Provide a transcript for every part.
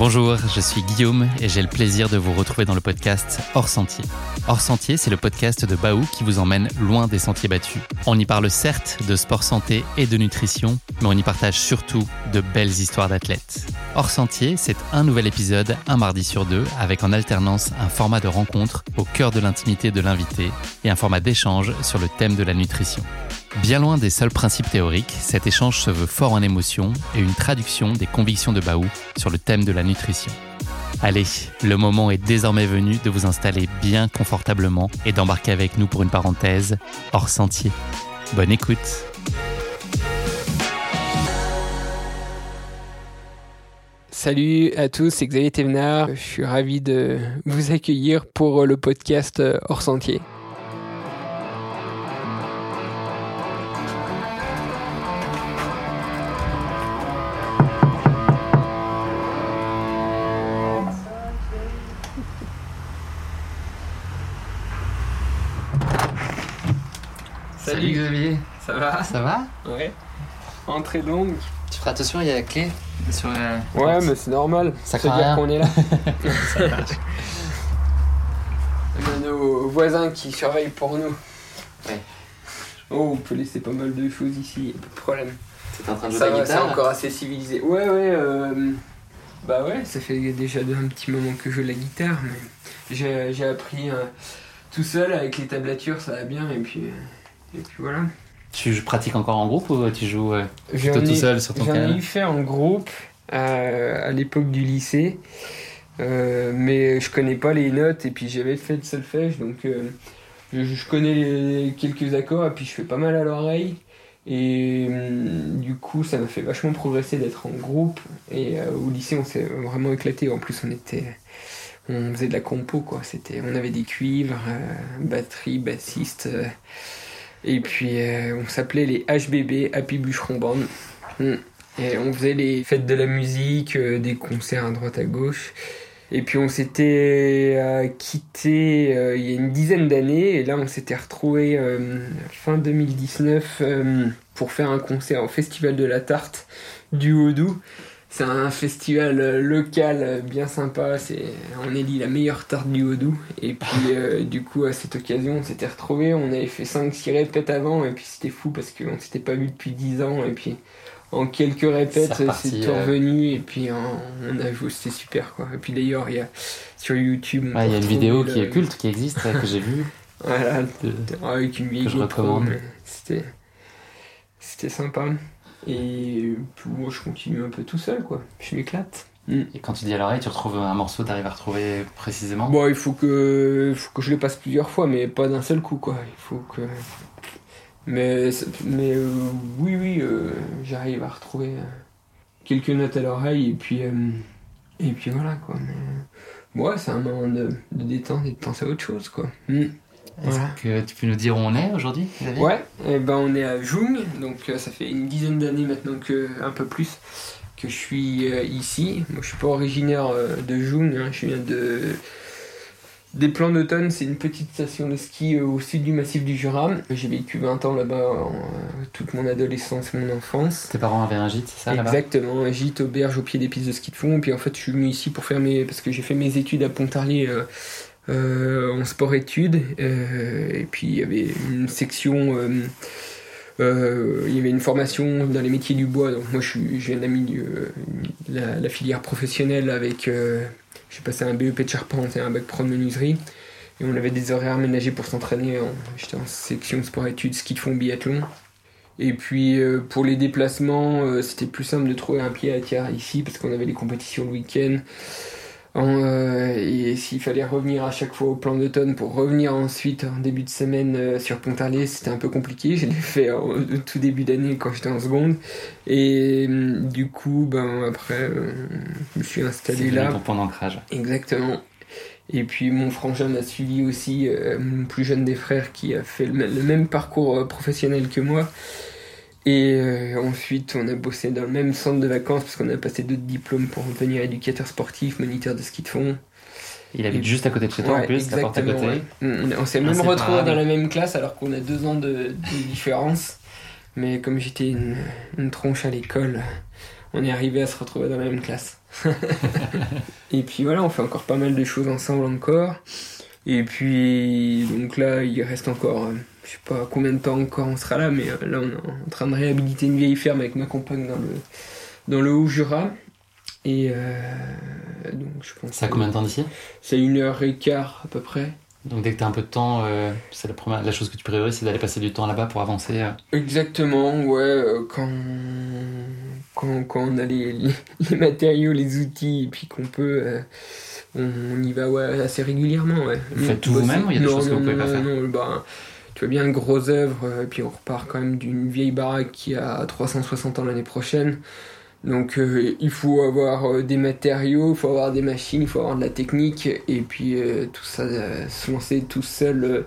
Bonjour, je suis Guillaume et j'ai le plaisir de vous retrouver dans le podcast Hors Sentier. Hors Sentier, c'est le podcast de Baou qui vous emmène loin des sentiers battus. On y parle certes de sport santé et de nutrition, mais on y partage surtout de belles histoires d'athlètes. Hors Sentier, c'est un nouvel épisode, un mardi sur deux, avec en alternance un format de rencontre au cœur de l'intimité de l'invité et un format d'échange sur le thème de la nutrition. Bien loin des seuls principes théoriques, cet échange se veut fort en émotion et une traduction des convictions de Baou sur le thème de la nutrition. Allez, le moment est désormais venu de vous installer bien confortablement et d'embarquer avec nous pour une parenthèse hors sentier. Bonne écoute Salut à tous, c'est Xavier Thévenard. Je suis ravi de vous accueillir pour le podcast Hors Sentier. Ça va ça va Ouais. Entrée longue. Tu feras attention, il y a la clé sur la Ouais, porte. mais c'est normal. Ça craint dire qu'on est là. Ça marche. On a nos voisins qui surveillent pour nous. Ouais. Oh, on peut laisser pas mal de choses ici, pas de problème. T'es en train de jouer Ça la va, c'est encore assez civilisé. Ouais, ouais. euh, Bah ouais, ça fait déjà un petit moment que je joue la guitare, mais j'ai j'ai appris euh, tout seul avec les tablatures, ça va bien, et puis, euh, et puis voilà. Tu pratiques encore en groupe ou tu joues euh, plutôt tout seul sur ton J'en ai fait en groupe euh, à l'époque du lycée, euh, mais je connais pas les notes et puis j'avais fait de solfège donc euh, je, je connais les- quelques accords et puis je fais pas mal à l'oreille. Et hum, du coup ça m'a fait vachement progresser d'être en groupe. Et euh, au lycée on s'est vraiment éclaté. En plus on était on faisait de la compo quoi. C'était on avait des cuivres euh, batterie bassiste euh, et puis euh, on s'appelait les HBB Happy Bûcheron Band Mm. Et on faisait les fêtes de la musique, euh, des concerts à droite à gauche. Et puis on s'était euh, quitté euh, il y a une dizaine d'années et là on s'était retrouvé fin 2019 euh, pour faire un concert au Festival de la Tarte du Haut-Doubs. C'est un festival euh, local euh, bien sympa, c'est on élit la meilleure tarte du Haut-Doubs. Et puis euh, du coup à cette occasion on s'était retrouvés, on avait fait 5-6 répètes avant et puis c'était fou parce qu'on s'était pas vu depuis 10 ans et puis en quelques répètes, C'est euh. revenu et puis on a joué, c'était super quoi. Et puis d'ailleurs, il y a sur YouTube, Ouais, il y a une vidéo qui est culte qui existe que j'ai vue. Voilà, de- avec une vieille que je recommande. c'était sympa. Et puis moi, je continue un peu tout seul quoi. Je m'éclate. Et quand tu dis à l'oreille, tu retrouves un morceau, t'arrives à retrouver précisément? Bon, il faut que, faut que je le passe plusieurs fois, mais pas d'un seul coup, quoi. Il faut que. Mais, mais euh, oui, oui, euh, j'arrive à retrouver euh, quelques notes à l'oreille, et puis, euh, et puis voilà, quoi. Mais, ouais, c'est un moment de, de détente et de penser à autre chose, quoi. Mm. Est-ce Voilà. que tu peux nous dire où on est aujourd'hui Ouais, et ben on est à Jung, donc euh, ça fait une dizaine d'années maintenant que un peu plus que je suis euh, ici. Moi je suis pas originaire euh, de Jung, hein, je viens de des plans d'automne, c'est une petite station de ski au sud du massif du Jura. J'ai vécu 20 ans là-bas, euh, toute mon adolescence et mon enfance. Tes parents avaient un gîte, c'est ça là-bas? Exactement, un gîte auberge au pied des pistes de ski de fond. Et puis en fait, je suis venu ici pour faire mes. Parce que j'ai fait mes études à Pontarlier euh, en sport-études. euh, et puis il y avait une section. euh, euh, il y avait une formation dans les métiers du bois. Donc moi, je, suis, je viens de la, filière professionnelle avec. euh, j'ai passé un BEP de charpente et un bac pro de menuiserie. Et on avait des horaires aménagés pour s'entraîner. en- J'étais en section sport-études, ski de fond, biathlon. Et puis euh, pour les déplacements, euh, c'était plus simple de trouver un pied à terre ici parce qu'on avait les compétitions le week-end. En, euh, et s'il fallait revenir à chaque fois au plan d'automne pour revenir ensuite en début de semaine euh, sur Pontarlier, c'était un peu compliqué. Je l'ai fait au au tout début d'année quand j'étais en seconde. Et du coup, ben après, euh, je me suis installé là. ton point d'ancrage. Exactement. Et puis mon frangin m'a suivi aussi, euh, mon plus jeune des frères qui a fait le, même parcours euh, professionnel que moi. Et euh, ensuite, on a bossé dans le même centre de vacances parce qu'on a passé d'autres diplômes pour devenir éducateur sportif, moniteur de ski de fond. Il habite juste à côté de chez toi en plus, la porte à côté. ouais. On, on s'est même Inséparable. retrouvés dans la même classe alors qu'on a deux ans de, de différence. Mais comme j'étais une, une tronche à l'école, on est arrivé à se retrouver dans la même classe. et puis voilà, on fait encore pas mal de choses ensemble encore. Et puis, donc là, il reste encore, euh, je sais pas combien de temps encore on sera là, mais euh, là, on est en train de réhabiliter une vieille ferme avec ma compagne dans le, dans le Haut-Jura. Et euh, donc, je pense. C'est à combien de temps d'ici? C'est une heure et quart à peu près. Donc dès que tu as un peu de temps, euh, c'est la, première, la chose que tu priorises, c'est d'aller passer du temps là-bas pour avancer. Euh. Exactement, ouais. euh, quand, quand, quand on a les, les, les matériaux, les outils, et puis qu'on peut, on, on y va ouais, assez régulièrement. Ouais. Vous faites tout vous-même il y a des non, choses que non, vous pouvez non, pas faire bah, Bien, une grosse œuvre, euh, et puis on repart quand même d'une vieille baraque qui a 360 ans l'année prochaine. Donc euh, il faut avoir euh, des matériaux, il faut avoir des machines, il faut avoir de la technique, et puis tout ça, se lancer tout seul,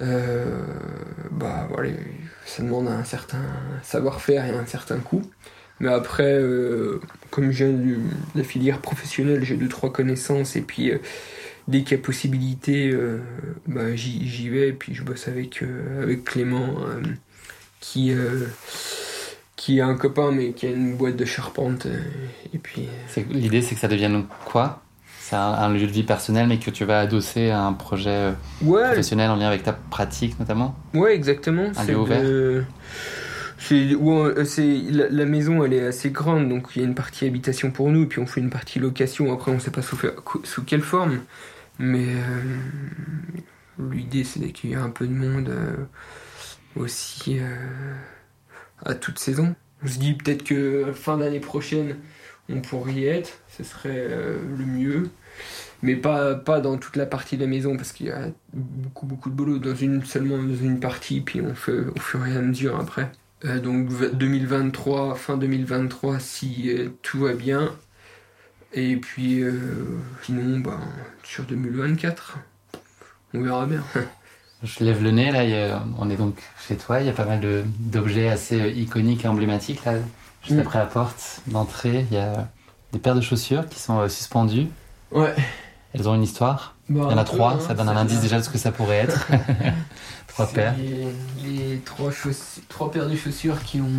bah voilà, ça demande un certain savoir-faire et un certain coût. Mais après, comme je viens de la filière professionnelle, j'ai deux trois connaissances, et puis dès qu'il y a possibilité, euh, bah, j'y vais, et puis je bosse avec, euh, avec Clément, euh, qui... qui est un copain mais qui a une boîte de charpente et puis L'idée, c'est que ça devienne quoi? C'est un, un lieu de vie personnel, mais que tu vas adosser à un projet ouais. professionnel en lien avec ta pratique notamment? Ouais exactement. Un c'est lieu ouvert? de- ouais, la, la maison elle est assez grande donc il y a une partie habitation pour nous puis on fait une partie location. Après on sait pas sous, sous quelle forme mais euh, l'idée c'est d'accueillir un peu de monde euh, aussi euh, à toute saison. On se dit peut-être que fin d'année prochaine on pourrait y être. Ce serait le mieux. Mais pas, pas dans toute la partie de la maison parce qu'il y a beaucoup beaucoup de boulot. Dans une seulement dans une partie puis on fait au fur et à mesure après. Donc v- 2023 fin 2023 si tout va bien et puis euh, sinon bah, sur 2024 on verra bien Je lève le nez, là, il y a- on est donc chez toi, il y a pas mal d'objets assez euh, iconiques et emblématiques. Là. Juste Mm. après la porte d'entrée, il y a des paires de chaussures qui sont euh, suspendues. ouais Elles ont une histoire. Bah, Il y en a trois, hein, ça donne un indice déjà de ce que ça pourrait être. trois paires. Les, les trois, trois paires de chaussures qui ont,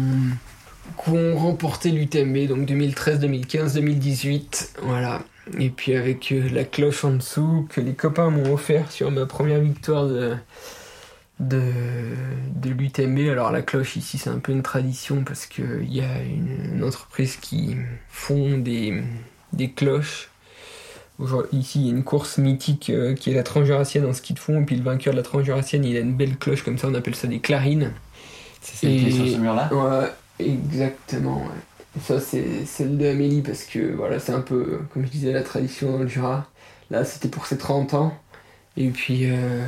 qui ont remporté l'UTMB, donc 2013, 2015, 2018. Voilà. Et puis avec euh, la cloche en dessous que les copains m'ont offert sur ma première victoire de, de, de l'UTMB. Alors la cloche ici c'est un peu une tradition parce qu'il y a une, une entreprise qui font des, des cloches. Ici, il y a une course mythique euh, qui est la Transjurassienne en ski de fond, et puis le vainqueur de la Transjurassienne, il a une belle cloche comme ça, on appelle ça des clarines. C'est celle qui est sur ce mur-là? Ouais, exactement. ouais. Et ça, c'est celle de Amélie parce que voilà, c'est un peu, comme je disais, la tradition dans le Jura. Là, c'était pour ses 30 ans. Et puis, euh,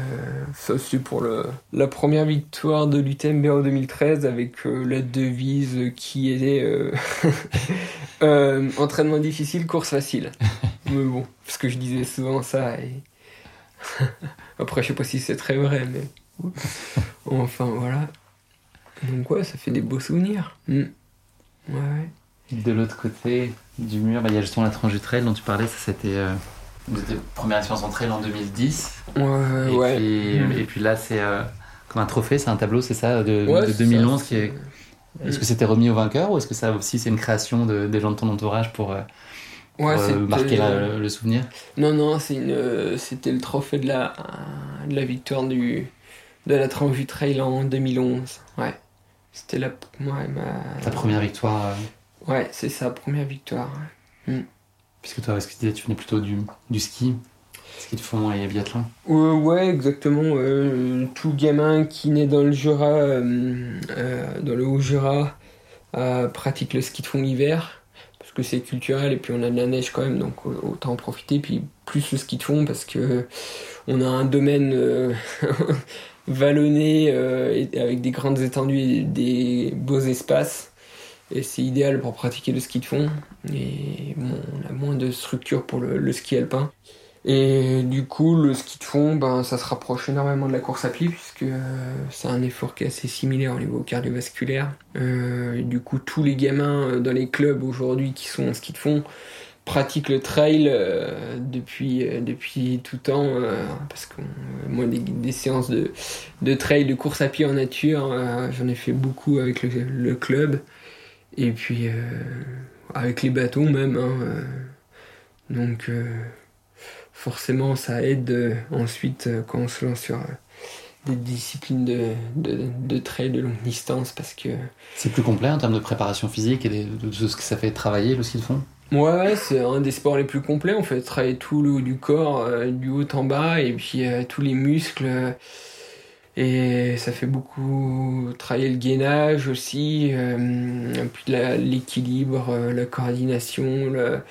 ça, c'est pour le, la première victoire de l'UTMB en 2013 avec euh, la devise qui était euh, entraînement difficile, course facile. mais bon, parce que je disais souvent ça. Et... Après, je sais pas si c'est très vrai, mais enfin voilà. Donc ouais, ça fait des beaux souvenirs. Mm. Ouais, ouais. De l'autre côté du mur, bah, il y a justement la tranche du trail dont tu parlais. Ça, c'était euh, premières expériences en trail en 2010. Ouais, et, ouais. puis, Mm. et puis là, c'est euh, comme un trophée, c'est un tableau, c'est ça, de, Ouais, de c'est 2011 ça, qui est. c'est- Est-ce que c'était remis au vainqueur ou est-ce que ça aussi c'est une création de, des gens de ton entourage pour, euh, pour, Ouais, euh, marquer la- le, souvenir? Non, non, c'était le trophée de la, de la victoire du, de la tranche du trail en 2011. Ouais. C'était la, ouais, ma... Ta première victoire, euh, Ouais, c'est sa première victoire. puisque toi, ce que tu disais, tu venais plutôt du, du ski, ski de fond et biathlon. Euh, ouais, exactement. euh, tout gamin qui naît dans le Jura, euh, dans le Haut-Jura, pratique le ski de fond l'hiver, parce que c'est culturel et puis on a de la neige quand même, donc au- autant en profiter. Puis plus le ski de fond parce que on a un domaine vallonné euh, avec des grandes étendues et des beaux espaces. Et c'est idéal pour pratiquer le ski de fond. Et on a moins de structure pour le, ski alpin. Et du coup, le ski de fond, ben, ça se rapproche énormément de la course à pied, puisque euh, c'est un effort qui est assez similaire au niveau cardiovasculaire. Euh, du coup, tous les gamins dans les clubs aujourd'hui qui sont en ski de fond pratiquent le trail euh, depuis, euh, depuis tout temps, euh, parce que moi, des, séances de, de trail, de course à pied en nature, j'en ai fait beaucoup avec le, le club. Et puis, avec les bateaux même. Hein, donc, forcément, ça aide ensuite quand on se lance sur des disciplines de, de, de, trail de longue distance parce que. C'est plus complet en termes de préparation physique et de, ce que ça fait travailler le ski de fond Ouais, c'est un des sports les plus complets. On fait travailler tout le haut du corps, euh, du haut en bas, et puis euh, tous les muscles. et ça fait beaucoup travailler le gainage aussi, euh, puis l'équilibre, la coordination, le,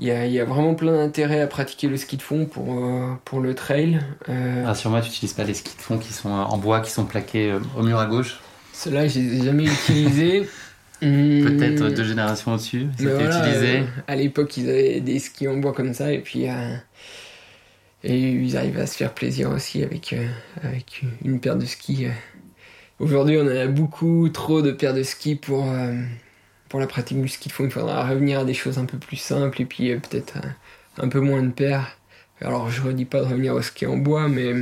il y, a, il y a, vraiment plein d'intérêt à pratiquer le ski de fond pour, euh, pour le trail. Euh, Rassure-moi, tu n'utilises pas les skis de fond qui sont en bois, qui sont plaqués euh, au mur à gauche? Ceux-là, je les ai jamais utilisés. Peut-être hmm. deux générations au-dessus, c'était utilisé. à l'époque, ils avaient des skis en bois comme ça, et puis et ils arrivaient à se faire plaisir aussi avec, avec une paire de skis. Aujourd'hui, on a beaucoup trop de paires de skis pour pour la pratique du ski de fond, il faudra revenir à des choses un peu plus simples et puis euh, peut-être un, peu moins de paires. Alors je redis pas de revenir au ski en bois, mais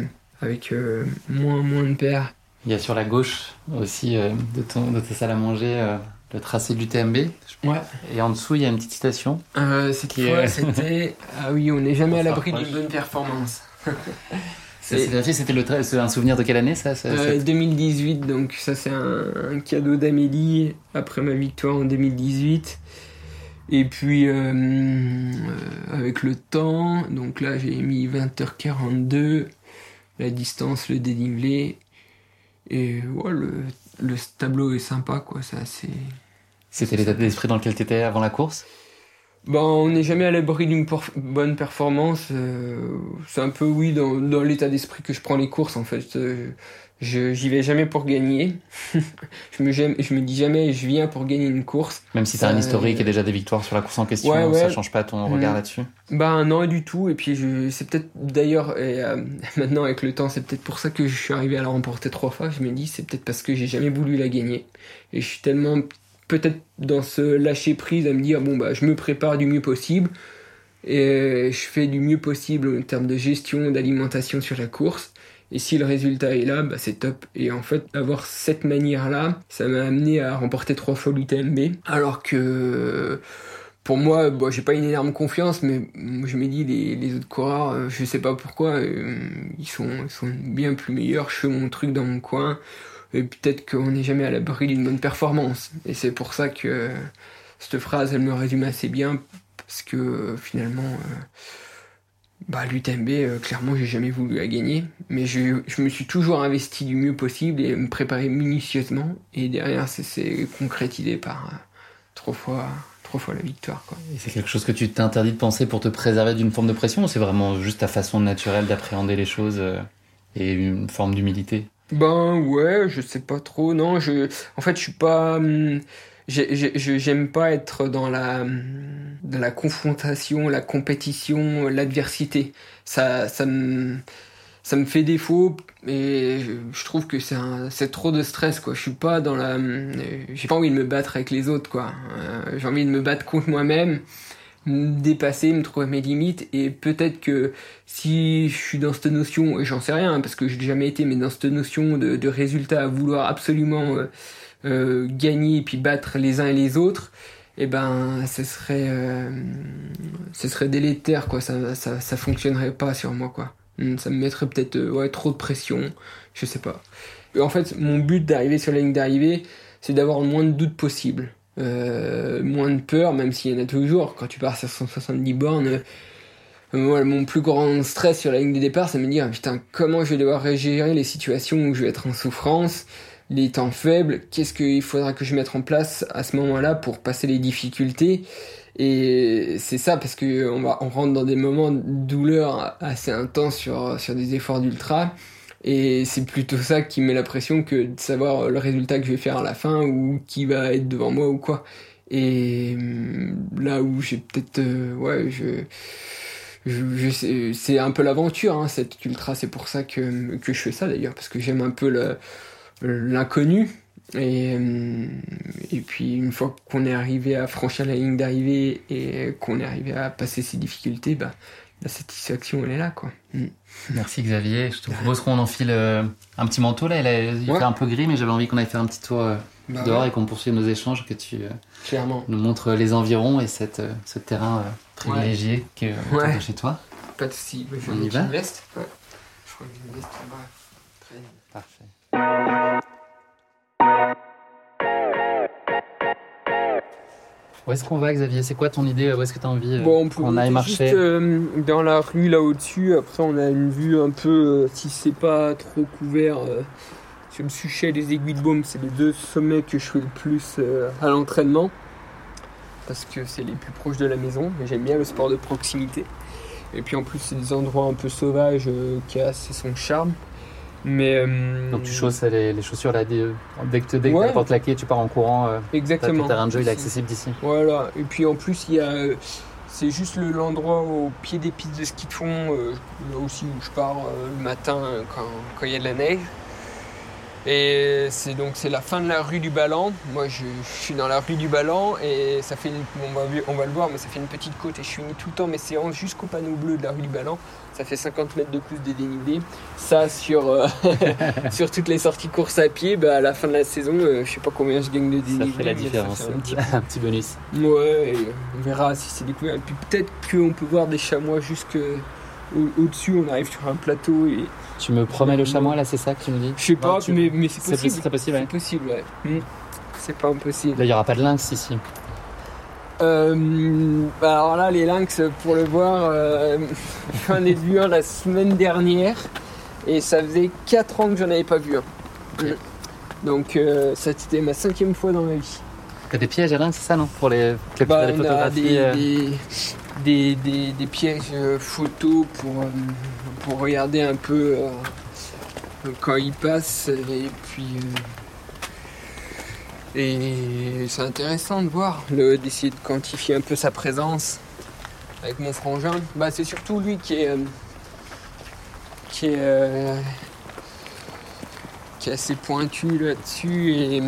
avec euh, moins, moins de paires. Il y a sur la gauche aussi euh, de, ton, de ta salle à manger le tracé du TMB. Ouais. Et en dessous, il y a une petite citation. cette fois, c'était Ah oui, on n'est jamais à l'abri d'une bonne performance. C'était un souvenir de quelle année ça, 2018, euh, donc ça c'est un, cadeau d'Amélie après ma victoire en 2018. Et puis euh, euh, avec le temps, donc là j'ai mis 20h42, la distance, le dénivelé. Et ouais, le, le tableau est sympa quoi, c'est assez. C'était l'état d'esprit dans lequel tu étais avant la course? Ben, on n'est jamais à l'abri d'une bonne performance. Euh, c'est un peu, oui, dans, dans l'état d'esprit que je prends les courses, en fait. Euh, je j'y vais jamais pour gagner. je, me, je me dis jamais, je viens pour gagner une course. Même si c'est un historique et déjà des victoires sur la course en question, ouais, ouais. ça change pas ton regard mm. là-dessus? Ben non, du tout. Et puis, c'est peut-être, d'ailleurs, euh, maintenant avec le temps, c'est peut-être pour ça que je suis arrivé à la remporter trois fois. Je me dis, c'est peut-être parce que j'ai jamais voulu la gagner. Et je suis tellement peut-être dans ce lâcher prise à me dire bon bah je me prépare du mieux possible et je fais du mieux possible en termes de gestion d'alimentation sur la course. Et si le résultat est là bah c'est top. Et en fait avoir cette manière là ça m'a amené à remporter trois fois l'UTMB alors que pour moi, bon, j'ai pas une énorme confiance, mais je me dis les, les autres coureurs, euh, je sais pas pourquoi, euh, ils, sont, ils sont bien plus meilleurs. Je fais mon truc dans mon coin peut-être qu'on n'est jamais à l'abri d'une bonne performance. Et c'est pour ça que cette phrase, elle me résume assez bien, parce que finalement, euh, bah, l'UTMB, euh, clairement, j'ai jamais voulu la gagner, mais je, je, me suis toujours investi du mieux possible et me préparer minutieusement, et derrière, c'est concrétisé par euh, trois fois fois la victoire. Quoi. Et c'est quelque chose que tu t'interdis de penser pour te préserver d'une forme de pression ou c'est vraiment juste ta façon naturelle d'appréhender les choses et une forme d'humilité? Ben ouais, je sais pas trop. Non, je, en fait, je suis pas. Hum, j'aime pas être dans la, hum, dans la confrontation, la compétition, l'adversité. Ça, ça me, ça me fait défaut et je trouve que c'est trop de stress quoi. Je suis pas dans la, hum, j'ai pas envie de me battre avec les autres quoi. Euh, j'ai envie de me battre contre moi-même me dépasser, me trouver mes limites et peut-être que si je suis dans cette notion, et j'en sais rien parce que j'ai jamais été, mais dans cette notion de, de résultat à vouloir absolument euh, euh, gagner et puis battre les uns et les autres, et eh ben ce serait euh, ce serait délétère quoi, ça, ça ça fonctionnerait pas sur moi quoi. Hmm, ça me mettrait peut-être ouais trop de pression, je sais pas. en fait, mon but d'arriver sur la ligne d'arrivée, c'est d'avoir le moins de doutes possible. Euh, moins de peur, même s'il y en a toujours. Quand tu pars sur 170 bornes, euh, mon plus grand stress sur la ligne de départ, c'est de me dire putain, comment je vais devoir gérer les situations où je vais être en souffrance, les temps faibles, qu'est-ce qu'il faudra que je mette en place à ce moment-là pour passer les difficultés? Et c'est ça parce que on, va, on rentre dans des moments de douleur assez intenses sur, sur des efforts d'ultra. Et c'est plutôt ça qui met la pression que de savoir le résultat que je vais faire à la fin ou qui va être devant moi ou quoi. Et hum, là où j'ai peut-être... Euh, ouais, je... je, c'est un peu l'aventure, hein, cette ultra. C'est pour ça que, que je fais ça d'ailleurs, parce que j'aime un peu l'inconnu. Et, hum, et puis une fois qu'on est arrivé à franchir la ligne d'arrivée et qu'on est arrivé à passer ces difficultés, bah, la satisfaction, elle est là, quoi. Mm. Merci Xavier. Je te propose qu'on enfile euh, un petit manteau là. Il, fait un peu gris, mais j'avais envie qu'on aille faire un petit tour euh, Bah dehors ouais, et qu'on poursuive nos échanges, que tu euh, clairement. nous montres les environs et cette, ce terrain privilégié qui est Ouais. chez toi. Pas de soucis. Je On y va. Ouais. Je crois que une veste là-bas. Très bien. Parfait. Où est-ce qu'on va, Xavier? C'est quoi ton idée? Où est-ce que tu as envie euh, Bon, on peut aille monter juste marcher? euh, dans la rue là au-dessus. Après, on a une vue un peu, euh, si c'est pas trop couvert, euh, sur le Suchet les Aiguilles de Baume. C'est les deux sommets que je fais le plus à l'entraînement. Parce que c'est les plus proches de la maison. et J'aime bien le sport de proximité. Et puis en plus, c'est des endroits un peu sauvages qui a assez son charme. Mais. euh, Donc tu chausses les, les chaussures là, dès, dès que, dès que Ouais. t'as la claquée, tu pars en courant. euh, Exactement. ton terrain de jeu, il est accessible d'ici. Voilà, et puis en plus, il y a. euh, C'est juste le- l'endroit au pied des pistes de ski de fond, là aussi où je pars le matin quand quand il y a de la neige. Et c'est donc c'est la fin de la rue du Ballan. Moi je, je suis dans la rue du Ballan et ça fait une, on, va, on va le voir mais ça fait une petite côte et je finis tout le temps mes séances jusqu'au panneau bleu de la rue du Ballan. Ça fait 50 mètres de plus de dénivelé. Ça sur, euh, sur toutes les sorties course à pied, bah, à la fin de la saison, euh, je sais pas combien je gagne de Ça dénivelé. fait la différence. fait un petit un petit bonus. Ouais, et on verra si c'est découvert. Et puis peut-être qu'on peut voir des chamois jusque au-dessus, on arrive sur un plateau et. Tu me promets le chamois là, c'est ça que tu me dis? Je sais pas, tu- mais, mais c'est possible. c'est possible, ouais. C'est possible, ouais. Hmm. C'est pas impossible. Là, il n'y aura pas de lynx ici. Euh, bah alors là, les lynx, pour le voir, euh, j'en ai vu un la semaine dernière et ça faisait 4 ans que j'en avais pas vu un. Donc euh, ça c'était ma cinquième fois dans ma vie. T'as des pièges à lynx, c'est ça, non? Pour les, pour Bah, les on a photographies. des, des, des, pièges euh, photos pour, euh, pour regarder un peu euh, quand il passe et puis et c'est intéressant de voir d'essayer de quantifier un peu sa présence avec mon frangin. Bah c'est surtout lui qui est qui est qui est assez pointu là-dessus et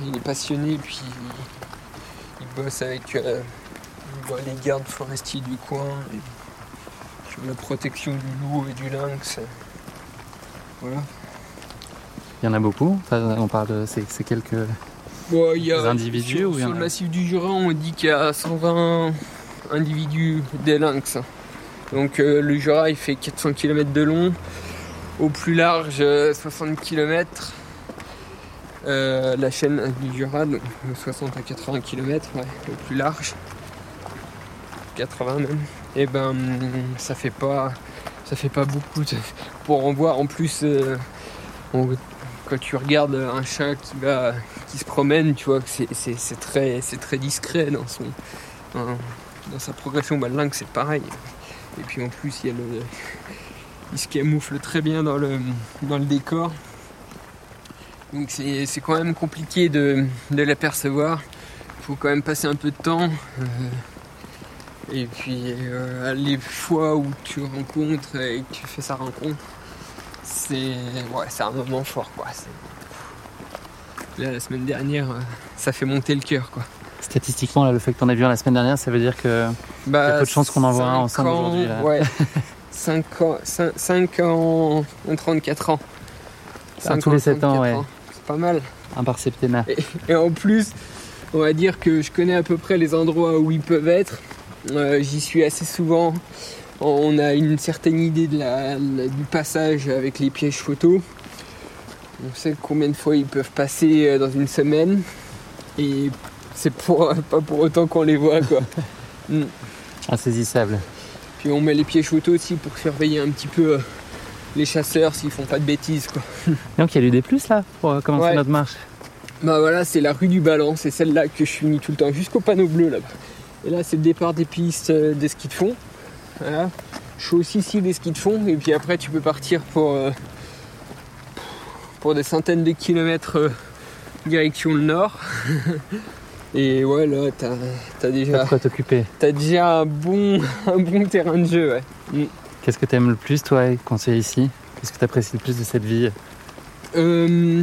il est passionné puis il bosse avec bah, les gardes forestiers du coin et sur la protection du loup et du lynx. Voilà. Il y en a beaucoup. Enfin, on parle de. C'est quelques. Y a, individus sur, ou il y en sur a- le massif du Jura, on dit qu'il y a 120 individus des lynx. Donc euh, le Jura, il fait 400 km de long. Au plus large, euh, 60 km. la chaîne du Jura, donc 60 à 80 km, ouais, au plus large. 80 même. Et ben, ça fait pas, ça fait pas beaucoup pour en voir. En plus, euh, quand tu regardes un chat qui va qui se promène, tu vois que c'est, très, c'est très discret dans, son, dans, sa progression. Bah, lynx, c'est pareil. Et puis en plus, il, y a le, il se camoufle très bien dans le, dans le décor. Donc c'est, quand même compliqué de, de l'apercevoir. Il faut quand même passer un peu de temps. euh, et puis euh, les fois où tu rencontres et que tu fais sa rencontre, c'est ouais, c'est un moment fort quoi. Là la semaine dernière, euh, ça fait monter le cœur quoi. Statistiquement, là, le fait que tu en as vu un la semaine dernière, ça veut dire que. Bah, y a peu de chances qu'on en voit un ensemble aujourd'hui. Ouais. 5 ans, 5, ans en 34 ans. Ah, Cinq tous les sept ans, 34 ouais. C'est pas mal. Un par septennat. Et en plus, on va dire que je connais à peu près les endroits où ils peuvent être. Euh, J'y suis assez souvent. On a une certaine idée de la- la- du passage avec les pièges photos. On sait combien de fois ils peuvent passer euh, dans une semaine. Et c'est pour, pas pour autant qu'on les voit quoi. Insaisissable. Puis on met les pièges photos aussi pour surveiller un petit peu euh, les chasseurs s'ils font pas de bêtises quoi. Donc, il y a eu des plus là pour euh, commencer Ouais. notre marche. Bah voilà, c'est la rue du Ballon, c'est celle-là que je finis tout le temps, jusqu'au panneau bleu là-bas. Et là, c'est le départ des pistes euh, des skis de fond. Voilà. Je fais aussi ici des skis de fond, et puis après, tu peux partir pour, euh, pour des centaines de kilomètres euh, direction le nord. et ouais, là, t'as as déjà, t'occuper. t'as déjà un, bon, un bon terrain de jeu, ouais. Qu'est-ce que t'aimes le plus, toi, quand tu es ici? Qu'est-ce que t'apprécies le plus de cette vie Euh,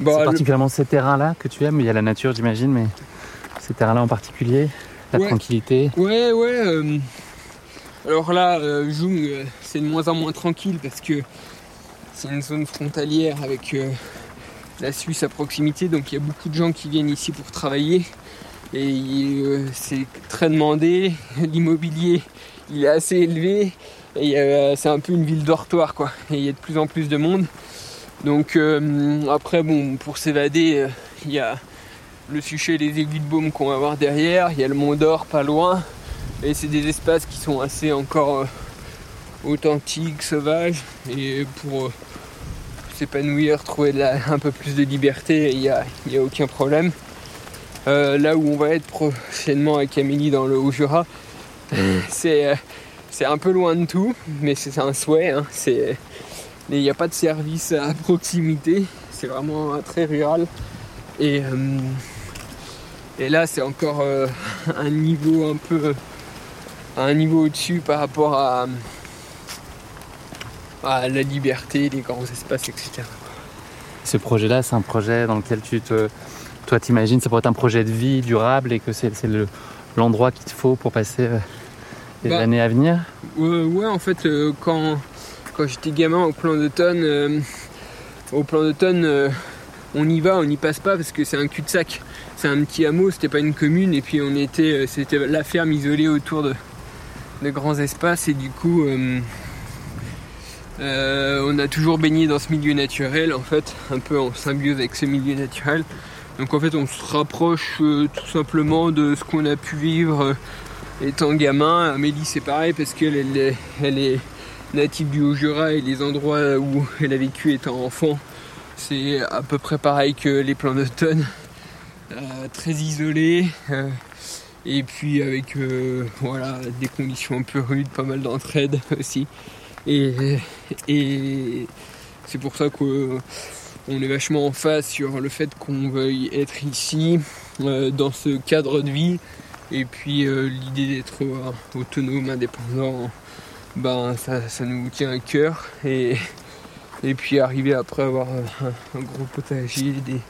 bah, C'est le- particulièrement ces terrains-là que tu aimes. Il y a la nature, j'imagine, mais ces terrains-là en particulier, la Ouais. tranquillité. Ouais, ouais. euh, alors là, euh, Jung, euh, c'est de moins en moins tranquille parce que c'est une zone frontalière avec, la Suisse à proximité, donc il y a beaucoup de gens qui viennent ici pour travailler. Et c'est très demandé. L'immobilier, il est assez élevé. Et c'est un peu une ville dortoir, quoi. Et il y a de plus en plus de monde. Donc après, bon, pour s'évader, il y a le Suchet et les aiguilles de baume qu'on va voir derrière. Il y a le Mont d'Or pas loin. Et c'est des espaces qui sont assez encore authentiques, sauvages. Et pour s'épanouir, trouver un peu plus de liberté, il n'y a, a, aucun problème. Euh, là où on va être prochainement avec Amélie dans le Haut-Jura, mm. euh, c'est un peu loin de tout, mais c'est un souhait. Hein. il n'y a pas de service à proximité, c'est vraiment très rural. Et, euh, et là, c'est encore un niveau un peu un niveau au-dessus par rapport à, à la liberté, les grands espaces, etc. Ce projet-là, c'est un projet dans lequel tu te, toi, t'imagines, ça pourrait être un projet de vie durable et que c'est l'endroit qu'il te faut pour passer euh, les bah, années à venir? Ouais, en fait, euh, quand, quand j'étais gamin au plan d'automne, euh, au plan d'automne, on y va, on n'y passe pas parce que c'est un cul-de-sac. C'est un petit hameau, c'était pas une commune, et puis on était, c'était la ferme isolée autour de, grands espaces, et du coup, euh, on a toujours baigné dans ce milieu naturel, en fait, un peu en symbiose avec ce milieu naturel. Donc en fait, on se rapproche euh, tout simplement de ce qu'on a pu vivre euh, étant gamin. Amélie, c'est pareil parce qu'elle elle est, native du Haut-Jura et les endroits où elle a vécu étant enfant, c'est à peu près pareil que les plans d'automne. très isolés. et puis avec voilà, des conditions un peu rudes, pas mal d'entraide aussi. Et, c'est pour ça qu'on est vachement en face sur le fait qu'on veuille être ici, euh, dans ce cadre de vie. Et puis euh, l'idée d'être autonome, indépendant, ben, ça, nous tient à cœur. Et puis arriver après avoir un, gros potager, des,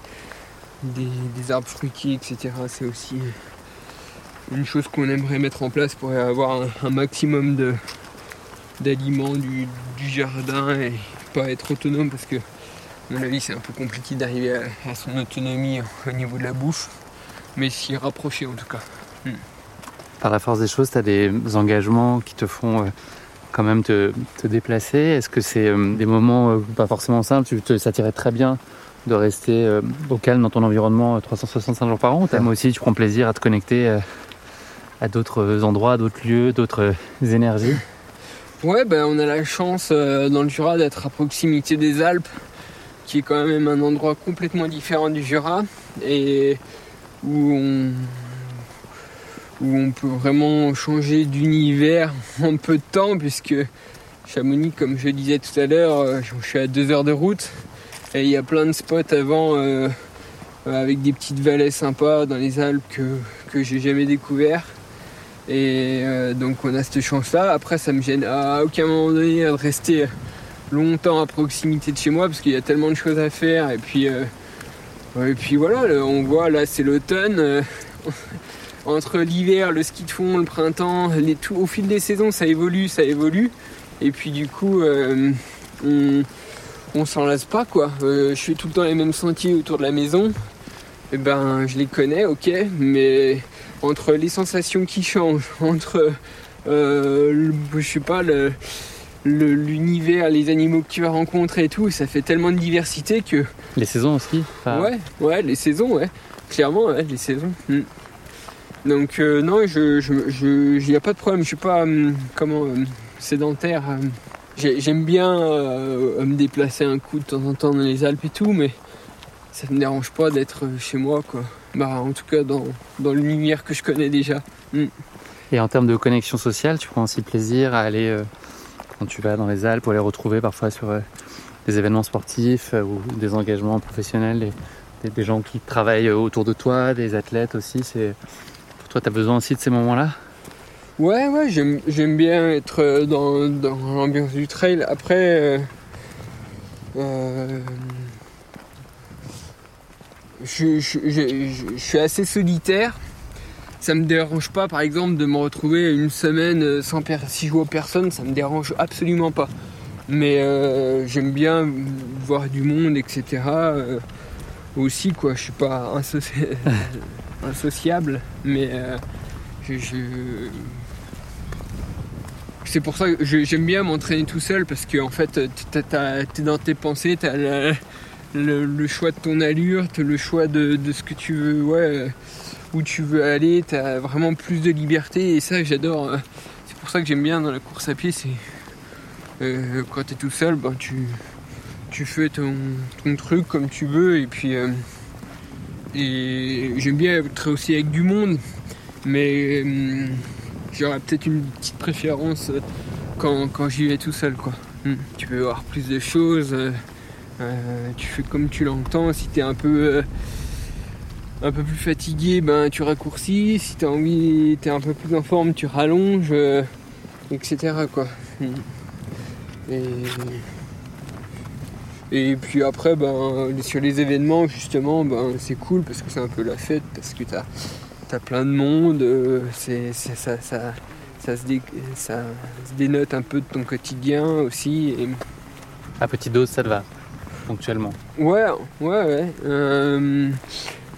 des, arbres fruitiers, etc. C'est aussi une chose qu'on aimerait mettre en place pour avoir un maximum de, d'aliments du, jardin et pas être autonome parce que à mon avis c'est un peu compliqué d'arriver à, son autonomie au niveau de la bouffe mais s'y rapprocher en tout cas. Hmm. Par la force des choses, tu as des engagements qui te font euh, quand même te, déplacer. Est-ce que c'est euh, des moments euh, pas forcément simples tu Ça t'irait très bien de rester au calme dans ton environnement 365 jours par an ou moi aussi tu prends plaisir à te connecter à d'autres endroits, d'autres lieux, d'autres énergies? Ouais, ben, on a la chance euh, dans le Jura d'être à proximité des Alpes, qui est quand même un endroit complètement différent du Jura et où on, où on peut vraiment changer d'univers en peu de temps, puisque Chamonix, comme je disais tout à l'heure, euh, je suis à deux heures de route et il y a plein de spots avant euh, avec des petites vallées sympas dans les Alpes que, que j'ai jamais découvert. Et euh, donc on a cette chance-là. Après, ça me gêne à aucun moment donné de rester longtemps à proximité de chez moi parce qu'il y a tellement de choses à faire. Et puis, euh, et puis voilà, on voit là, c'est l'automne. Euh, entre l'hiver, le ski de fond, le printemps, les, tout, au fil des saisons, ça évolue, ça évolue. Et puis du coup, on, on s'en lasse pas quoi. je fais tout le temps les mêmes sentiers autour de la maison. Et ben, je les connais, ok, mais entre les sensations qui changent, entre, euh, je sais pas, l'univers, les animaux que tu vas rencontrer et tout, ça fait tellement de diversité que. Les saisons aussi Ouais, ouais, les saisons, ouais. Clairement, ouais, les saisons. Hmm. Donc, euh, non, je, je, a pas de problème, je suis pas, hum, comment, hum, sédentaire. J'aime bien euh, me déplacer un coup de temps en temps dans les Alpes et tout, mais ça me dérange pas d'être chez moi, quoi. Bah, en tout cas, dans, dans l'univers que je connais déjà. Mm. Et en termes de connexion sociale, tu prends aussi plaisir à aller, euh, quand tu vas dans les Alpes, pour les retrouver parfois sur euh, des événements sportifs euh, ou des engagements professionnels, des, des, gens qui travaillent autour de toi, des athlètes aussi. Toi, tu as besoin aussi de ces moments-là? Ouais, ouais, j'aime bien être dans, dans l'ambiance du trail. Après, je, suis assez solitaire. Ça me dérange pas, par exemple, de me retrouver une semaine euh, sans si je vois personne, ça me dérange absolument pas. Mais euh, j'aime bien voir du monde, etc. Euh, aussi quoi. Je suis pas insociable, mais je, c'est pour ça que j'aime bien m'entraîner tout seul parce que en fait t'es dans tes pensées, t'as le, choix de ton allure, le choix de, ce que tu veux, ouais, où tu veux aller, t'as vraiment plus de liberté et ça j'adore. C'est pour ça que j'aime bien dans la course à pied, c'est euh, quand t'es tout seul, ben, tu, fais ton, truc comme tu veux et puis euh, et j'aime bien être aussi avec du monde mais euh, j'aurais peut-être une petite préférence quand, j'y vais tout seul quoi. Hmm. Tu peux voir plus de choses, tu fais comme tu l'entends, si t'es un peu un peu plus fatigué, ben tu raccourcis, si t'as envie, t'es un peu plus en forme, tu rallonges, etc. quoi. Hmm. Et, puis après, ben, sur les événements, justement, ben, c'est cool parce que c'est un peu la fête, parce que t'as as plein de monde, euh, c'est, ça, ça, ça, se dénote un peu de ton quotidien aussi. Et... À petite dose, ça te va, ponctuellement Ouais, ouais, ouais. Euh,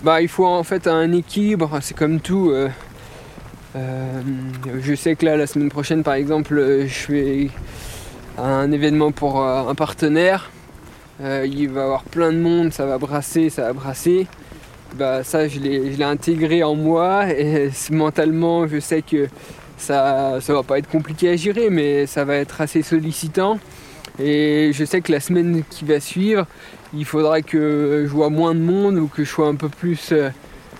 bah, il faut en fait un équilibre, c'est comme tout. Euh, je sais que là, la semaine prochaine, par exemple, je vais un événement pour un partenaire. Euh, il va y avoir plein de monde, ça va brasser, ça va brasser. Bah, ça, je l'ai intégré en moi et mentalement, je sais que ça, ça va pas être compliqué à gérer, mais ça va être assez sollicitant. Et je sais que la semaine qui va suivre, il faudra que je vois moins de monde ou que je sois un peu plus euh,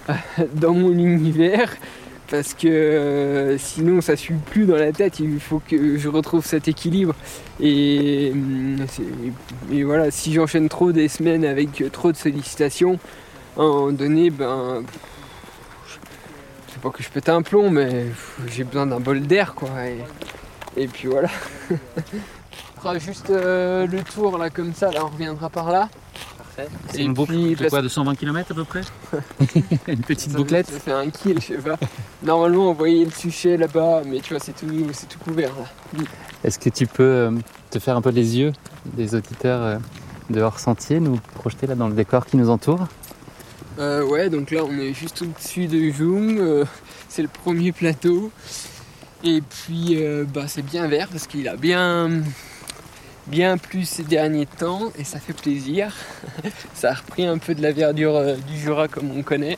dans mon univers parce que euh, sinon ça suit plus dans la tête, il faut que je retrouve cet équilibre. Et, euh, voilà, si j'enchaîne trop des semaines avec trop de sollicitations, à un moment donné, ben. Je sais pas que je pète un plomb, mais j'ai besoin d'un bol d'air quoi. Et, puis voilà. on fera juste euh, le tour là comme ça, là on reviendra par là. C'est une boucle de quoi De 120 km à peu près Une petite bouclette Ça fait un kill, je sais pas. Normalement, on voyait le suchet là-bas, mais tu vois, c'est tout, c'est tout couvert là. Est-ce que tu peux euh, te faire un peu les yeux des auditeurs euh, de hors sentier, nous projeter là dans le décor qui nous entoure? Euh, Ouais, donc là, on est juste au-dessus de Jung. c'est le premier plateau. Et puis, bah, c'est bien vert parce qu'il a bien bien plus ces derniers temps et ça fait plaisir. ça a repris un peu de la verdure euh, du Jura comme on connaît.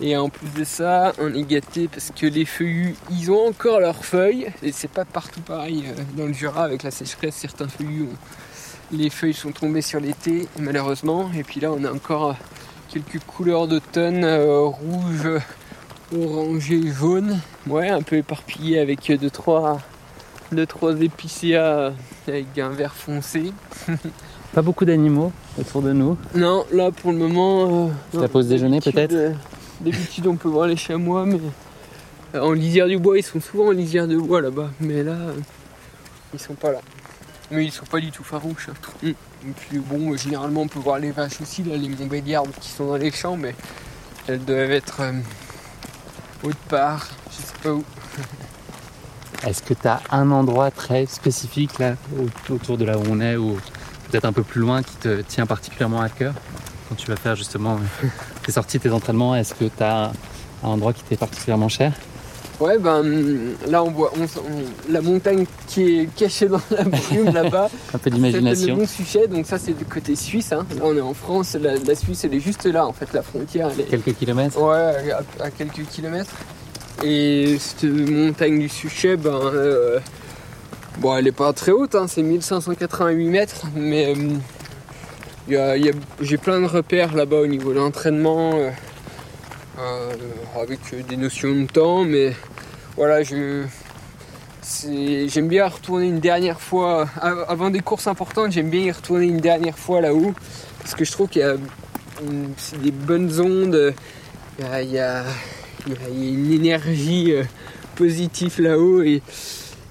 Et en plus de ça, on est gâté parce que les feuillus, ils ont encore leurs feuilles. Et c'est pas partout pareil euh, dans le Jura avec la sécheresse. Certains feuillus, les feuilles sont tombées sur l'été malheureusement. Et puis là, on a encore euh, quelques couleurs d'automne, rouge, orangé, jaune. Ouais, un peu éparpillé avec deux trois deux trois épicéas avec un vert foncé. Pas beaucoup d'animaux autour de nous. Non, là pour le moment. Euh, la pause déjeuner peut-être euh, D'habitude on peut voir les chamois, mais euh, en lisière du bois, ils sont souvent en lisière de bois là-bas, mais là, ils sont pas là. Mais ils sont pas du tout farouches. Hein. Mm. Et puis bon, généralement on peut voir les vaches aussi, là, les montbéliardes qui sont dans les champs, mais elles doivent être autre part, je sais pas où. Est-ce que tu as un endroit très spécifique là autour de là où on est ou peut-être un peu plus loin qui te tient particulièrement à cœur quand tu vas faire justement tes sorties, tes entraînements? Est-ce que tu as un endroit qui t'est particulièrement cher? Ouais, ben là on voit la montagne qui est cachée dans la brume là-bas. un peu d'imagination. C'est le Mont Suchet, donc ça c'est du côté suisse. Hein. Là on est en France, la, Suisse elle est juste là en fait, la frontière. Elle est... Quelques kilomètres? Ouais, à quelques kilomètres. Et cette montagne du Suchet, ben, euh, bon, elle est pas très haute, hein, c'est 1588 mètres, mais euh, j'ai plein de repères là-bas au niveau de l'entraînement, euh, avec des notions de temps, mais voilà, je, j'aime bien retourner une dernière fois, avant des courses importantes, j'aime bien y retourner une dernière fois là-haut, parce que je trouve qu'il y a des bonnes ondes, y a il y a une énergie euh, positive là-haut et,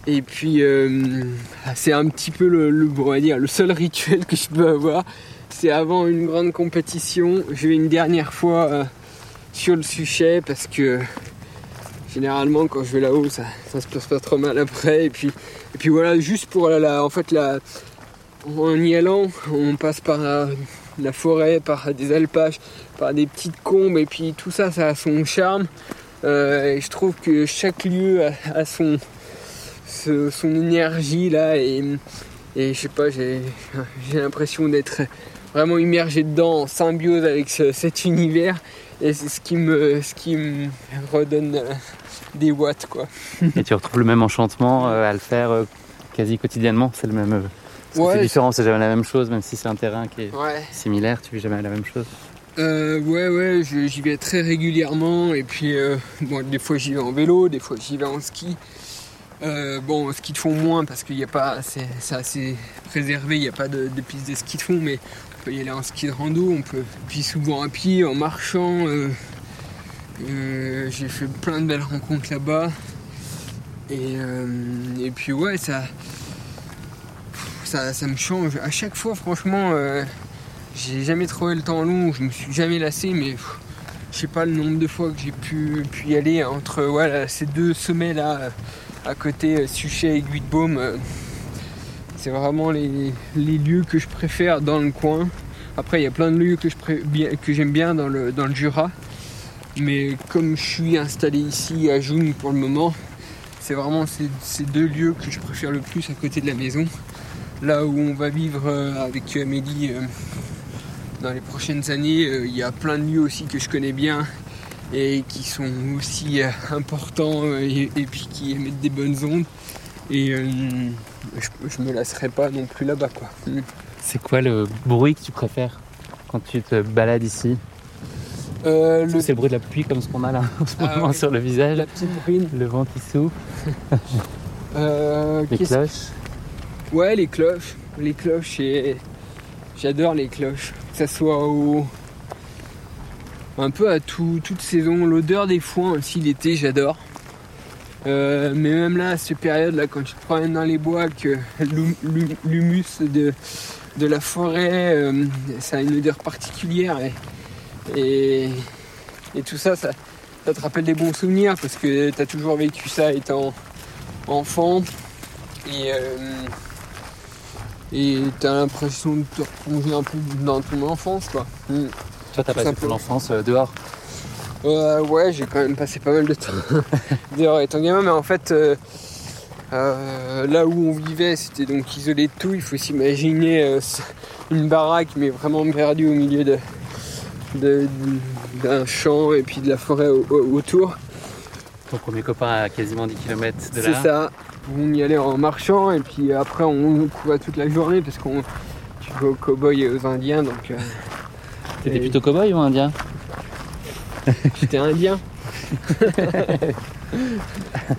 et puis euh, c'est un petit peu le, dire, le seul rituel que je peux avoir. C'est avant une grande compétition, je vais une dernière fois euh, sur le suchet parce que généralement quand je vais là-haut ça, ça se passe pas trop mal après. Et puis et puis voilà juste pour la, en fait la en y allant on passe par la forêt, par des alpages, par des petites combes, et puis tout ça, ça a son charme. et je trouve que chaque lieu a, son, son énergie là, et, et je sais pas, j'ai l'impression d'être vraiment immergé dedans, en symbiose avec cet univers. Et c'est ce qui me, ce qui me redonne des watts quoi. Et tu retrouves le même enchantement à le faire quasi quotidiennement, c'est le même. c'est différent, c'est jamais la même chose, même si c'est un terrain qui est similaire, tu vis jamais la même chose. Euh, ouais, ouais, j'y vais très régulièrement et puis euh, bon, des fois j'y vais en vélo, des fois j'y vais en ski. Euh, bon, ski de fond moins parce qu'il n'y a pas, c'est assez préservé, il n'y a pas de, piste de ski de fond, mais on peut y aller en ski de rando, on peut, puis souvent à pied, en marchant. J'ai fait plein de belles rencontres là-bas. Et, puis ouais, ça, ça, me change. À chaque fois, franchement, euh, j'ai jamais trouvé le temps long, je me suis jamais lassé, mais je sais pas le nombre de fois que j'ai pu, y aller entre voilà, ces deux sommets là, à côté euh, Suchet et Guidebaume. Euh, c'est vraiment les, lieux que je préfère dans le coin. Après, il y a plein de lieux que, j'aime bien dans le, dans le Jura. Mais comme je suis installé ici à Joune pour le moment, c'est vraiment ces, deux lieux que je préfère le plus à côté de la maison là où on va vivre euh, avec Amélie euh, dans les prochaines années, euh, il y a plein de lieux aussi que je connais bien et qui sont aussi importants et, puis qui émettent des bonnes ondes. Et je, me lasserai pas non plus là-bas quoi. Mm. C'est quoi le bruit que tu préfères quand tu te balades ici? C'est le bruit de la pluie comme ce qu'on a là en ce ah moment sur le visage. La petite bruine. Le vent qui souffle. les cloches. Ouais, les cloches. Les cloches, et j'adore les cloches. Que ça soit au... un peu à tout, toute saison. L'odeur des foins aussi l'été, j'adore. Euh, mais même là, à cette période-là, quand tu te promènes dans les bois, que l'humus de, la forêt, euh, ça a une odeur particulière. Et, tout ça, ça, te rappelle des bons souvenirs parce que tu as toujours vécu ça étant enfant. Euh, et t'as l'impression de te replonger un peu dans ton enfance quoi. Mm. Toi t'as passé ton enfance euh, dehors euh, Ouais j'ai quand même passé pas mal de temps dehors étant gamin mais en fait euh, là où on vivait c'était donc isolé de tout, il faut s'imaginer une baraque mais vraiment perdue au milieu de, d'un champ et puis de la forêt autour. Ton premier copain à quasiment 10 km de là C'est ça, on y allait en marchant et puis après on courait toute la journée parce qu'on tu vas aux cow-boys et aux indiens donc. Euh, T'étais plutôt cow-boy ou indien J'étais indien.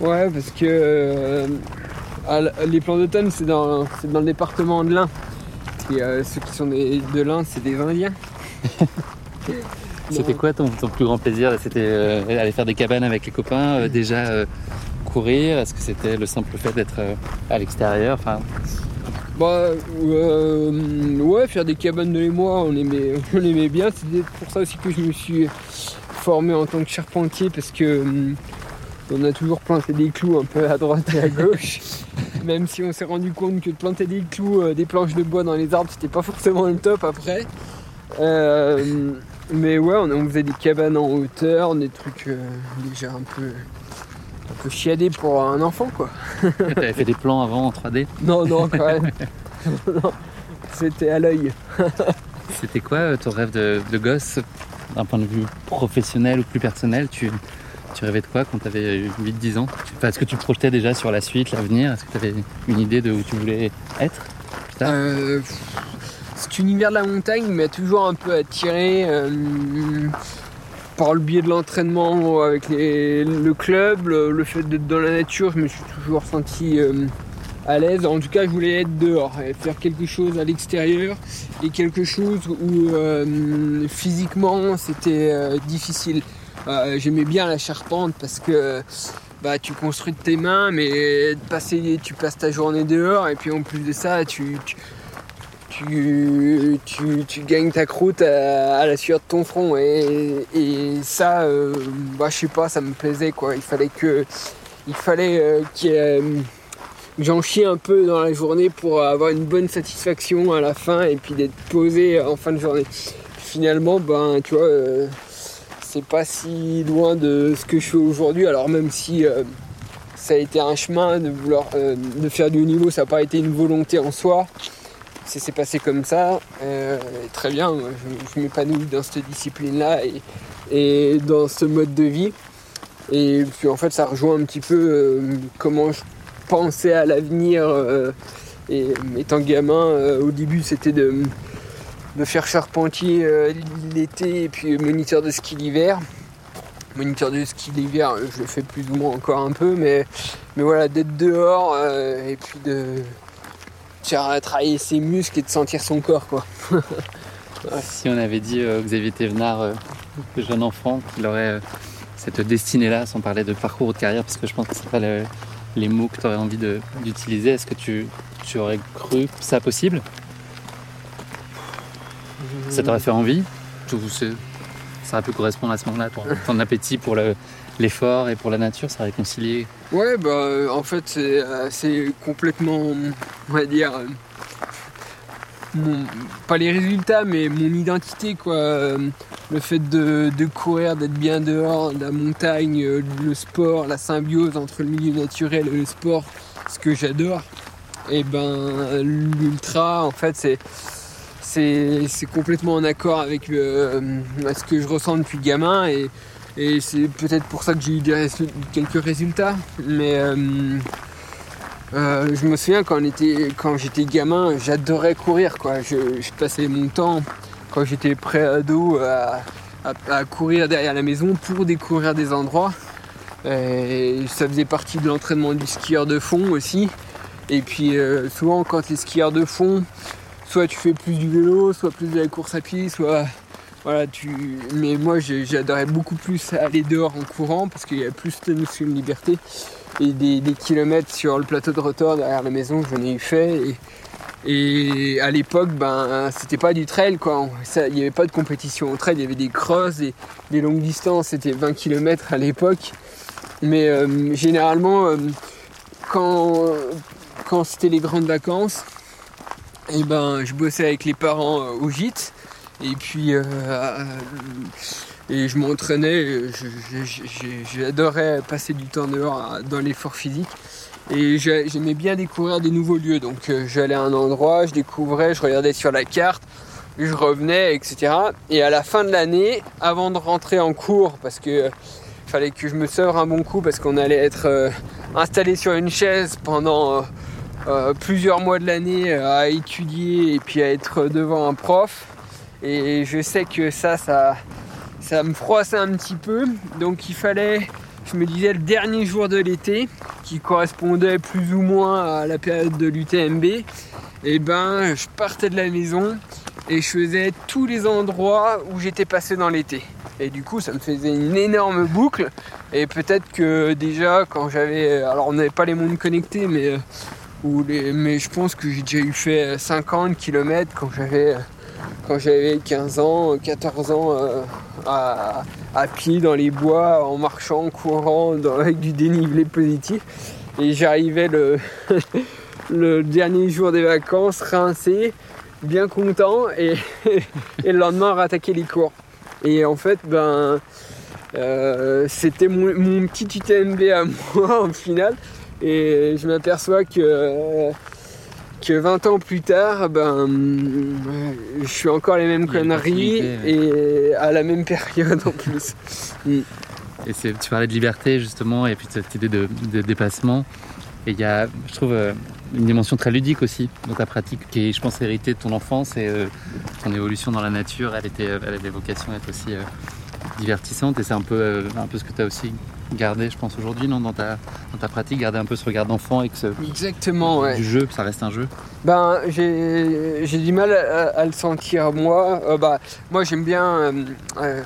ouais parce que euh, les plans d'automne c'est dans, dans le département de l'Ain. Et euh, ceux qui sont de l'Ain c'est des indiens. C'était quoi ton, plus grand plaisir? C'était aller faire des cabanes avec les copains, déjà courir Est-ce que c'était le simple fait d'être euh, à l'extérieur? Enfin... Bah euh, ouais, faire des cabanes de moi, on aimait, on aimait bien. C'est pour ça aussi que je me suis formé en tant que charpentier parce que euh, on a toujours planté des clous un peu à droite et à gauche. Même si on s'est rendu compte que de planter des clous, des planches de bois dans les arbres, c'était pas forcément le top après. mais ouais, on, on, faisait des cabanes en hauteur, des trucs déjà un peu un peu chiadé pour un enfant quoi. T'avais fait des plans avant en 3D Non, non, quand même. C'était à l'œil. C'était quoi euh, ton rêve de, gosse d'un point de vue professionnel ou plus personnel? Tu, tu rêvais de quoi quand tu avais 8-10 ans? Est-ce que tu projetais déjà sur la suite, l'avenir? Est-ce que tu avais une idée de où tu voulais être euh, Cet univers de la montagne m'a toujours un peu attiré. Euh, par le biais de l'entraînement avec le club, le, fait d'être dans la nature, je me suis toujours senti euh, à l'aise. En tout cas, je voulais être dehors et faire quelque chose à l'extérieur et quelque chose où euh, physiquement c'était euh, difficile. J'aimais bien la charpente parce que bah, tu construis de tes mains, mais passer, tu passes ta journée dehors et puis en plus de ça, tu, tu, gagnes ta croûte à, la sueur de ton front. Et, ça, euh, bah, je sais pas, ça me plaisait quoi. Il fallait que. Il fallait euh, ait euh, j'en chie un peu dans la journée pour avoir une bonne satisfaction à la fin et puis d'être posé en fin de journée. Finalement, ben, tu vois, euh, c'est pas si loin de ce que je fais aujourd'hui. Alors même si ça a été un chemin de vouloir de faire du niveau, ça n'a pas été une volonté en soi. Ça s'est passé comme ça. très bien, je, m'épanouis dans cette discipline-là et, dans ce mode de vie. Et puis en fait, ça rejoint un petit peu comment je penser à l'avenir. Euh, et étant gamin, euh, au début, c'était de, de, faire charpentier euh, l'été et puis moniteur de ski l'hiver. Moniteur de ski l'hiver, je le fais plus ou moins encore un peu, mais, mais voilà, d'être dehors et puis de faire travailler ses muscles et de sentir son corps, quoi. Si on avait dit Xavier Thévenard, jeune enfant, qu'il aurait cette destinée-là, sans parler de parcours ou de carrière, parce que je pense que c'est pas le, les mots que tu aurais envie d'utiliser Est-ce que tu, aurais cru ça possible? Ça t'aurait fait envie? Ça aurait pu correspondre à ce moment-là, ton, appétit pour l'effort et pour la nature, ça réconcilié Ouais, bah euh, en fait c'est complètement, on va dire, euh, pas les résultats, mais mon identité quoi. Euh, le fait de, courir, d'être bien dehors, la montagne, euh, le sport, la symbiose entre le milieu naturel et le sport, ce que j'adore, et eh ben l'ultra en fait c'est c'est complètement en accord avec euh, ce que je ressens depuis gamin et, c'est peut-être pour ça que j'ai eu quelques résultats. Mais euh, je me souviens quand, j'étais gamin, j'adorais courir. Je, passais mon temps quand j'étais pré-ado à, à, courir derrière la maison pour découvrir des endroits. Et ça faisait partie de l'entraînement du skieur de fond aussi. Et puis euh, souvent quand les skieurs de fond, soit tu fais plus du vélo, soit plus de la course à pied, soit Mais moi j'adorais beaucoup plus aller dehors en courant parce qu'il y a plus de notion de liberté. Et des, kilomètres sur le plateau de retour derrière la maison, j'en ai eu fait. Et, et à l'époque, ben, c'était pas du trail, quoi. Il n'y avait pas de compétition en trail, il y avait des crosses, des, des longues distances, c'était 20 km à l'époque. Mais euh, généralement, euh, quand, quand c'était les grandes vacances, et eh ben, je bossais avec les parents euh, au gîte. Et puis, et je m'entraînais, j'adorais passer du temps dehors dans l'effort physique. Et j'aimais bien découvrir des nouveaux lieux. Donc euh, j'allais à un endroit, je découvrais, je regardais sur la carte, je revenais, etc. Et à la fin de l'année, avant de rentrer en cours, parce que euh, fallait que je me sèvre un bon coup, parce qu'on allait être euh, installé sur une chaise pendant plusieurs mois de l'année à étudier et puis à être devant un prof. Et je sais que ça, ça, ça me froissait un petit peu. Donc il fallait je me disais le dernier jour de l'été, qui correspondait plus ou moins à la période de l'UTMB, et eh ben je partais de la maison et je faisais tous les endroits où j'étais passé dans l'été. Et du coup, ça me faisait une énorme boucle. Et peut-être que déjà, quand j'avais. Alors, on n'avait pas les mondes connectés, mais. Euh, mais je pense que j'ai déjà eu fait 50 km quand j'avais quand j'avais 15 ans, 14 ans euh, à, pied dans les bois, en marchant, en courant, avec du dénivelé positif. Et j'arrivais le, dernier jour des vacances, rincé, bien content, et, le lendemain rattaquer les cours. Et en fait, ben, euh, c'était mon, petit UTMB à moi en final. Et je m'aperçois que que 20 ans plus tard, ben, je suis encore les mêmes conneries et à la même période en plus. Mm. Et tu parlais de liberté justement et puis de cette idée de, dépassement. Et il y a, je trouve, euh, une dimension très ludique aussi dans ta pratique qui est, je pense, héritée de ton enfance et euh, ton évolution dans la nature. Elle, était, elle avait vocation à être aussi euh, divertissante et c'est un peu, un peu ce que tu as aussi garder, je pense, aujourd'hui, non, dans ta, dans ta pratique, garder un peu ce regard d'enfant et que ce, Exactement, ouais. du jeu, ça reste un jeu Ben, j'ai du mal à, le sentir, moi. Euh, bah, moi, j'aime bien, euh, euh,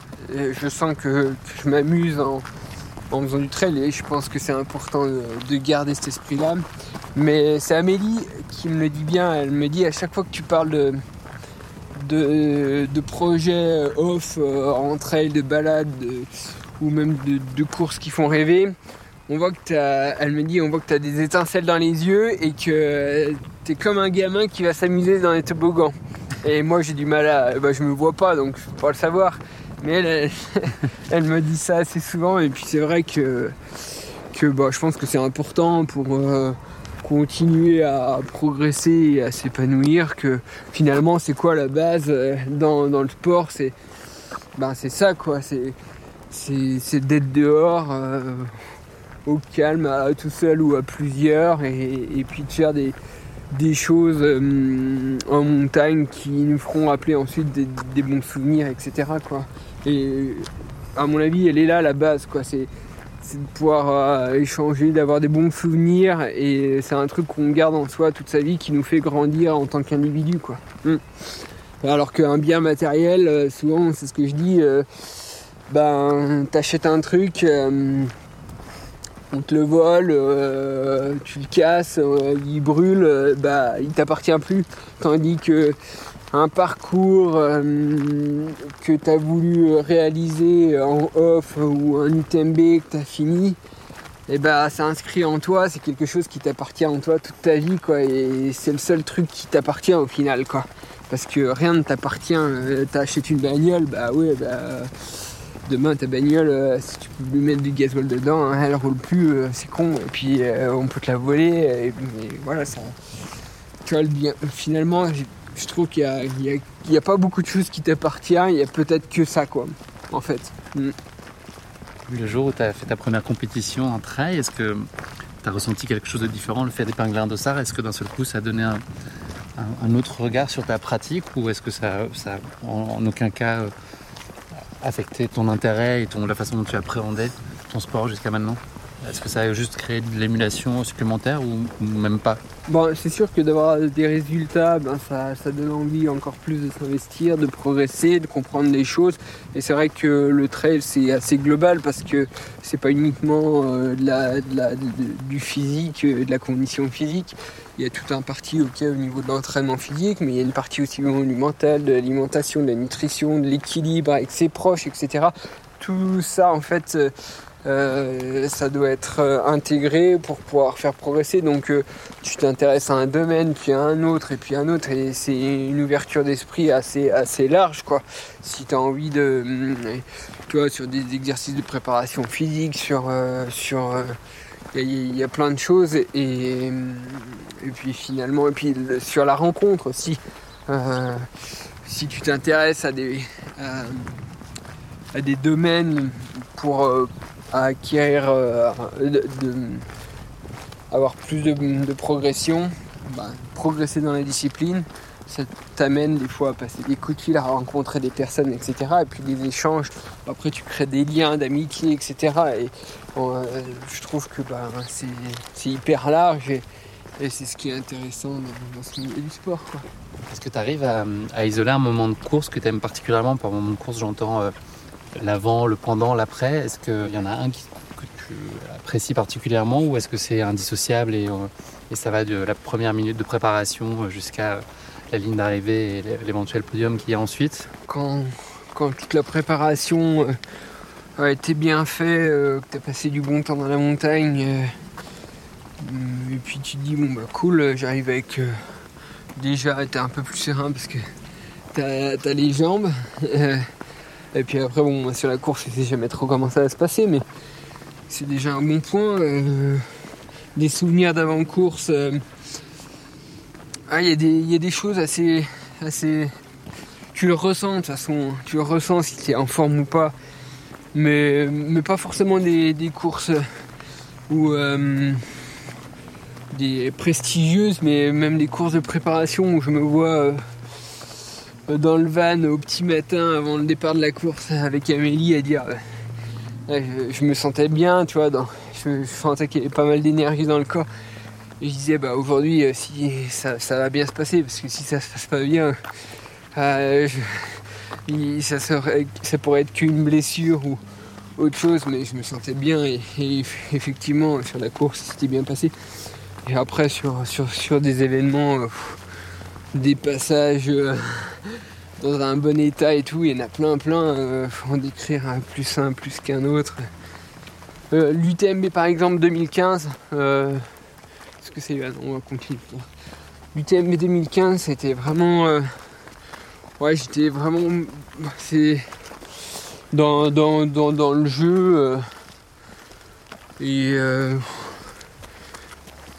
je sens que, je m'amuse en, en, faisant du trail et je pense que c'est important de, garder cet esprit-là. Mais c'est Amélie qui me le dit bien, elle me dit à chaque fois que tu parles de, de, de projets off, en trail, de balade, ou même de, courses qui font rêver. on voit que as, elle me dit, on voit que tu as des étincelles dans les yeux et que tu es comme un gamin qui va s'amuser dans les toboggans. Et moi j'ai du mal à, bah, je me vois pas donc je peux pas le savoir. Mais elle, elle, me dit ça assez souvent et puis c'est vrai que, que bah, je pense que c'est important pour euh, continuer à progresser et à s'épanouir que finalement c'est quoi la base euh, dans, le sport? C'est ben, ça quoi. C'est d'être dehors euh, au calme tout seul ou à plusieurs et, puis de faire des, des choses en montagne qui nous feront rappeler ensuite des, des bons souvenirs etc quoi. Et à mon avis, elle est là la base, quoi. C'est, de pouvoir euh, échanger, d'avoir des bons souvenirs, et c'est un truc qu'on garde en soi toute sa vie, qui nous fait grandir en tant qu'individu, quoi. Hmm. Alors qu'un bien matériel, euh, souvent, c'est ce que je dis, euh, ben, t'achètes un truc, on te le vole, tu le casses, il brûle, bah, il t'appartient plus. Tandis que un parcours euh, que tu as voulu réaliser en off ou un UTMB que tu as fini, et eh bah ben, ça inscrit en toi, c'est quelque chose qui t'appartient en toi toute ta vie quoi et c'est le seul truc qui t'appartient au final quoi. Parce que rien ne t'appartient, euh, t'as acheté une bagnole, bah ouais bah demain ta bagnole euh, si tu peux lui mettre du gasoil dedans, hein, elle roule plus, c'est con et puis on peut te la voler et, voilà ça tu vois le bien finalement je trouve qu'il n'y a, pas beaucoup de choses qui t'appartiennent, il y a peut-être que ça, quoi, en fait. Mm. Le jour où tu as fait ta première compétition en trail, est-ce que tu as ressenti quelque chose de différent, le fait d'épingler un dossard Est-ce que d'un seul coup, ça a donné un, autre regard sur ta pratique ou est-ce que ça, ça en, aucun cas euh, affecté ton intérêt et ton, la façon dont tu appréhendais ton sport jusqu'à maintenant? Est-ce que ça a juste créé de l'émulation supplémentaire ou, même pas Bon, c'est sûr que d'avoir des résultats, ben, ça, donne envie encore plus de s'investir, de progresser, de comprendre les choses. Et c'est vrai que le trail, c'est assez global parce que c'est pas uniquement euh, du physique, euh, de la condition physique. Il y a tout un parti au niveau de l'entraînement physique, mais il y a une partie aussi monumentale de l'alimentation, de la nutrition, de l'équilibre avec ses proches, etc. Tout ça, en fait, euh, euh, ça doit être euh, intégré pour pouvoir faire progresser. Donc euh, tu t'intéresses à un domaine, puis à un autre, et puis à un autre, et c'est une ouverture d'esprit assez, assez large. Quoi. Si tu as envie de... Tu vois, sur des exercices de préparation physique, sur... sur il y, a plein de choses et, et, puis finalement et puis sur la rencontre aussi si tu t'intéresses à des à, des domaines pour à acquérir, euh, avoir plus de, progression, bah, progresser dans la discipline, ça t'amène des fois à passer des coups de fil, à rencontrer des personnes, etc. Et puis des échanges. Après, tu crées des liens d'amitié, etc. Et euh, je trouve que bah, c'est hyper large et, c'est ce qui est intéressant dans, ce milieu du sport. Est-ce que tu arrives à, isoler un moment de course que tu aimes particulièrement? Par moment de course, j'entends euh, l'avant, le pendant, l'après Est-ce qu'il y en a un que tu apprécies particulièrement ou est-ce que c'est indissociable et, euh, et, ça va de la première minute de préparation jusqu'à la ligne d'arrivée et l'éventuel podium qu'il y a ensuite? Quand, toute la préparation euh, a été bien faite, euh, que tu as passé du bon temps dans la montagne, et puis tu te dis bon bah cool, j'arrive avec déjà été un peu plus serein parce que t'as as les jambes. Et puis après, bon, sur la course, je sais jamais trop comment ça va se passer, mais c'est déjà un bon point. Euh, des souvenirs d'avant-course. Euh, ah, il y, a des choses assez, assez. Tu le ressens de toute façon, tu le ressens si tu es en forme ou pas. Mais, mais pas forcément des, courses ou euh, des prestigieuses, mais même des courses de préparation où je me vois dans le van au petit matin avant le départ de la course avec Amélie à dire je, me sentais bien, tu vois, je, sentais qu'il y avait pas mal d'énergie dans le corps. Et je disais bah aujourd'hui euh, si ça, va bien se passer parce que si ça se passe pas bien euh, ça, serait, ça pourrait être qu'une blessure ou autre chose mais je me sentais bien et, effectivement sur la course c'était bien passé et après sur, sur, des événements euh, des passages euh, dans un bon état et tout. Il y en a plein, plein. Euh, faut en décrire un plus un plus qu'un autre. L'UTMB par exemple 2015, est-ce que c'est On va continuer. L'UTMB 2015 c'était vraiment... ouais j'étais vraiment... C'est... Dans, dans, dans, le jeu... et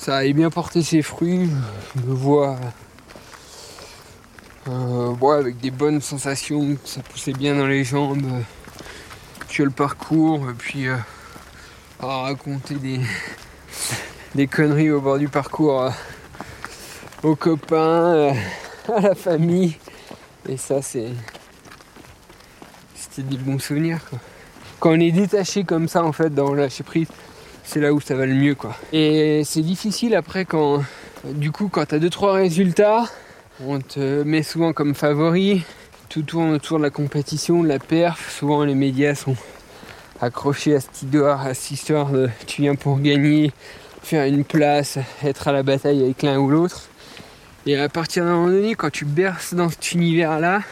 ça a bien porté ses fruits. Je me vois euh, avec des bonnes sensations, ça poussait bien dans les jambes. que le parcours, et puis euh, à raconter des, des conneries au bord du parcours euh, aux copains, à la famille. Et ça, c'est. C'était des bons souvenirs. Quand on est détaché comme ça, en fait, dans lâcher prise, c'est là où ça va le mieux quoi. Et c'est difficile après quand du coup quand tu as 2 trois résultats, on te met souvent comme favori, tout tourne autour de la compétition, de la perf, souvent les médias sont accrochés à cette histoire, à cette histoire de tu viens pour gagner, faire une place, être à la bataille avec l'un ou l'autre. Et à partir d'un moment donné, quand tu berces dans cet univers-là,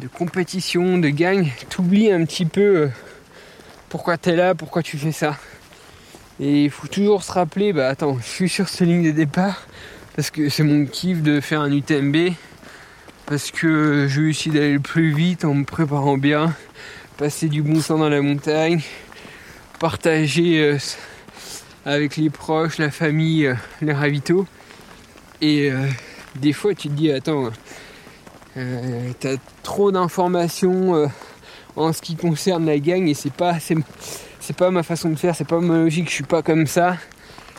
de compétition, de gagne, t'oublies un petit peu euh, pourquoi tu es là, pourquoi tu fais ça. Et il faut toujours se rappeler, bah attends, je suis sur cette ligne de départ parce que c'est mon kiff de faire un UTMB, parce que je réussis d'aller le plus vite en me préparant bien, passer du bon temps dans la montagne, partager euh, avec les proches, la famille, euh, les ravitaux. Et euh, des fois tu te dis attends, t'as trop d'informations en ce qui concerne la gang et c'est pas c'est pas ma façon de faire, c'est pas ma logique, je suis pas comme ça.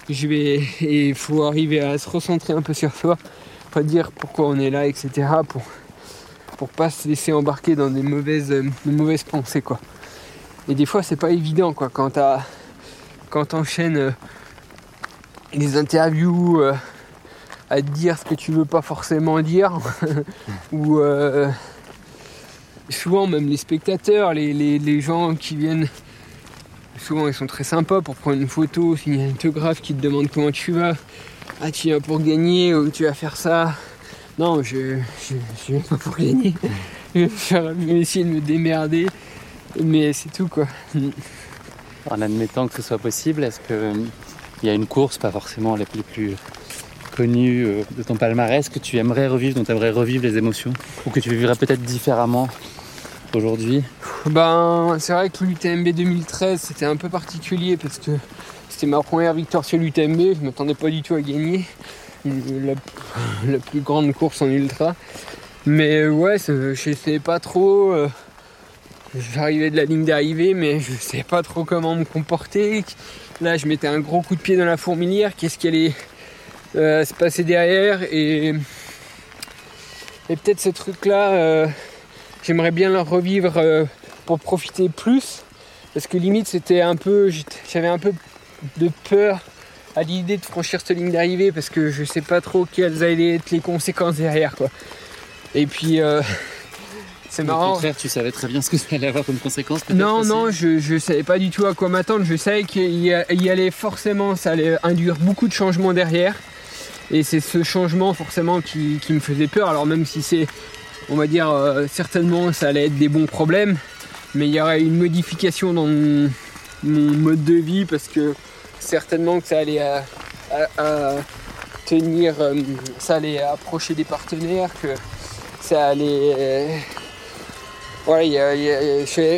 Je vais. il faut arriver à se recentrer un peu sur soi, pas dire pourquoi on est là, etc. pour, pour pas se laisser embarquer dans des mauvaises, mauvaises pensées quoi. Et des fois c'est pas évident quoi quand t'as quand t'enchaînes euh, les interviews euh, à te dire ce que tu veux pas forcément dire ou euh, souvent même les spectateurs, les gens qui viennent souvent ils sont très sympas pour prendre une photo, s'il y a un photographe qui te demande comment tu vas. Ah tu viens pour gagner ou tu vas faire ça. Non, je, je, viens pas pour gagner. Je vais, essayer de me démerder. Mais c'est tout quoi. En admettant que ce soit possible, est-ce qu'il euh, y a une course, pas forcément la plus, plus connue euh, de ton palmarès, que tu aimerais revivre, dont tu aimerais revivre les émotions? Ou que tu vivrais peut-être différemment aujourd'hui? Ben, c'est vrai que l'UTMB 2013 c'était un peu particulier parce que c'était ma première victoire sur l'UTMB, je m'attendais pas du tout à gagner la, plus grande course en ultra. Mais ouais, je sais pas trop. Euh, j'arrivais de la ligne d'arrivée, mais je sais pas trop comment me comporter. Là, je mettais un gros coup de pied dans la fourmilière. Qu'est-ce qui allait euh, se passer derrière? Et, peut-être ce truc-là, euh, j'aimerais bien le revivre euh, pour profiter plus. Parce que limite c'était un peu. J'avais un peu de peur à l'idée de franchir cette ligne d'arrivée parce que je sais pas trop quelles allaient être les conséquences derrière quoi. Et puis euh, c'est marrant. Au contraire, tu savais très bien ce que ça allait avoir comme conséquence. Non, non, je, je savais pas du tout à quoi m'attendre. Je savais qu'il y allait forcément, ça allait induire beaucoup de changements derrière. Et c'est ce changement forcément qui, qui, me faisait peur. Alors même si c'est on va dire euh, certainement ça allait être des bons problèmes, mais il y aurait une modification dans mon, mode de vie parce que certainement que ça allait à, tenir, euh, ça allait approcher des partenaires, que ça allait. Euh, ouais,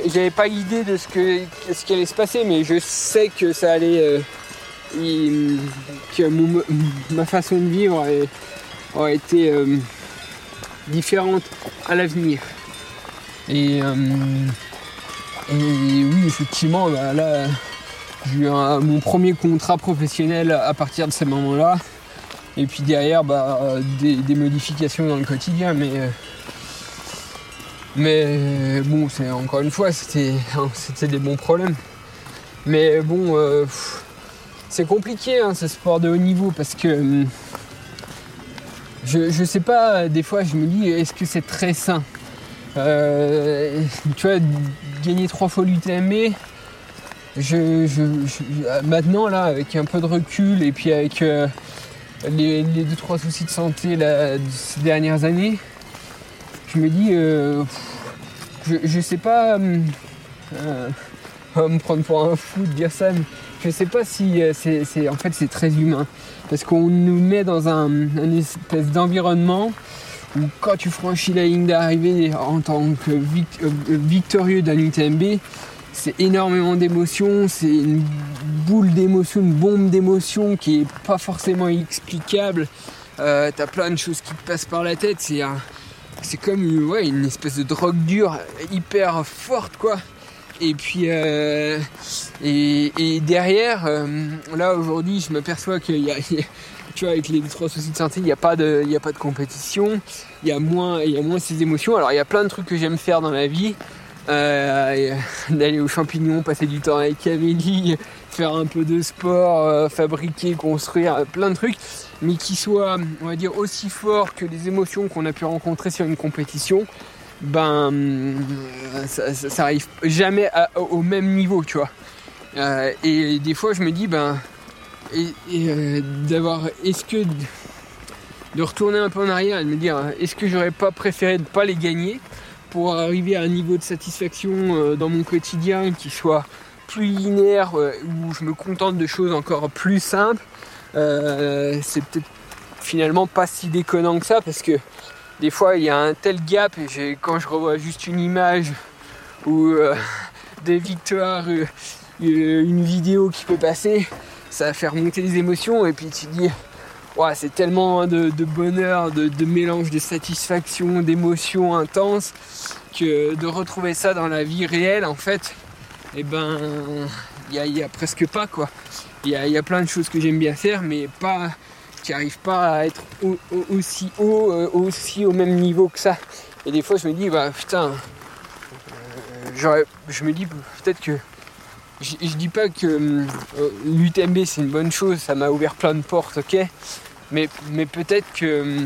j'avais pas idée de ce, que, ce qui allait se passer, mais je sais que ça allait. que ma façon de vivre aurait été différentes à l'avenir. Euh, oui, effectivement, bah, là, j'ai eu mon premier contrat professionnel à partir de ce moment-là. Et puis derrière, bah, des, modifications dans le quotidien, mais mais bon, c'est encore une fois, c'était c'était des bons problèmes. Mais bon, euh, c'est compliqué hein, ce sport de haut niveau parce que je, sais pas, des fois je me dis est-ce que c'est très sain? Euh, Tu vois, gagner trois fois l'UTMB, je, maintenant là, avec un peu de recul et puis avec euh, les, deux trois soucis de santé là, ces dernières années, je me dis, euh, je, sais pas on va me prendre pour un fou de dire ça, mais je sais pas si c'est, en fait c'est très humain. Parce qu'on nous met dans un, espèce d'environnement où quand tu franchis la ligne d'arrivée en tant que euh, victorieux d'un UTMB, c'est énormément d'émotions, c'est une boule d'émotions, une bombe d'émotions qui est pas forcément explicable. Euh, t'as plein de choses qui te passent par la tête, c'est comme une espèce de drogue dure hyper forte quoi. Et puis euh, et, derrière, euh, là aujourd'hui, je m'aperçois qu'il y a, tu vois, avec les trois soucis de santé, il n'y a pas de, a pas de compétition, il y a moins, y a moins ces émotions. Alors il y a plein de trucs que j'aime faire dans la vie, euh, d'aller aux champignons, passer du temps avec Amélie, faire un peu de sport, fabriquer, construire, plein de trucs, mais qui soient, on va dire, aussi forts que les émotions qu'on a pu rencontrer sur une compétition ben ça, ça, arrive jamais au même niveau, tu vois. Euh, et des fois, je me dis, ben, et, euh, d'avoir, est-ce que de retourner un peu en arrière et de me dire, est-ce que j'aurais pas préféré ne pas les gagner pour arriver à un niveau de satisfaction euh, dans mon quotidien qui soit plus linéaire, où je me contente de choses encore plus simples. c'est peut-être finalement pas si déconnant que ça parce que des fois il y a un tel gap et quand je revois juste une image ou euh, des victoires, euh, une vidéo qui peut passer, ça va faire monter les émotions et puis tu dis ouais, c'est tellement de, bonheur, de, mélange de satisfaction, d'émotions intenses que de retrouver ça dans la vie réelle en fait, et eh ben il n'y a, presque pas quoi. Il y a plein de choses que j'aime bien faire mais pas qui n'arrive pas à être aussi haut, euh, aussi au même niveau que ça. Et des fois, je me dis, bah putain, euh, je me dis peut-être que. Je, dis pas que euh, l'UTMB c'est une bonne chose, ça m'a ouvert plein de portes, ok, mais, mais peut-être que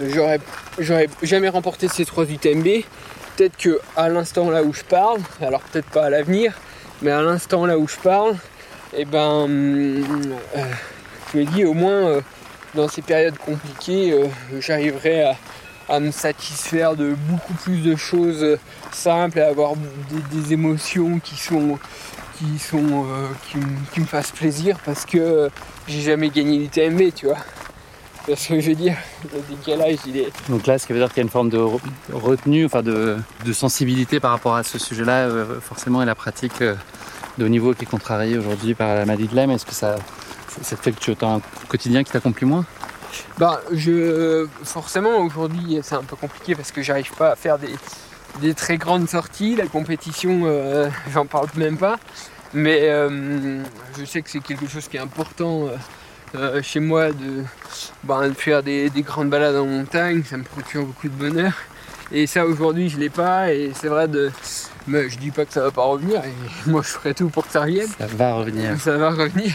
j'aurais, j'aurais jamais remporté ces trois UTMB. Peut-être que à l'instant là où je parle, alors peut-être pas à l'avenir, mais à l'instant là où je parle, et eh ben je me dis au moins euh, dans ces périodes compliquées, euh, j'arriverai à, me satisfaire de beaucoup plus de choses euh, simples et avoir des, émotions qui sont qui sont qui, me fassent plaisir parce que j'ai jamais gagné l'UTMB, tu vois. Parce que je veux dire, le décalage il est. Donc là, ce qui veut dire qu'il y a une forme de retenue, enfin de, sensibilité par rapport à ce sujet-là, forcément, et la pratique de haut niveau qui est contrariée aujourd'hui par la maladie de Lyme, est-ce que ça, ça fait que tu as un quotidien qui t'accomplit moins? Bah, je forcément aujourd'hui c'est un peu compliqué parce que j'arrive pas à faire des, très grandes sorties. La compétition, euh, j'en parle même pas. Mais euh, je sais que c'est quelque chose qui est important euh, chez moi bah, de, faire des, grandes balades en montagne. Ça me procure beaucoup de bonheur. Et ça aujourd'hui je l'ai pas. Et c'est vrai de. Mais je dis pas que ça va pas revenir. Et moi je ferai tout pour que ça revienne. Ça va revenir. Ça va revenir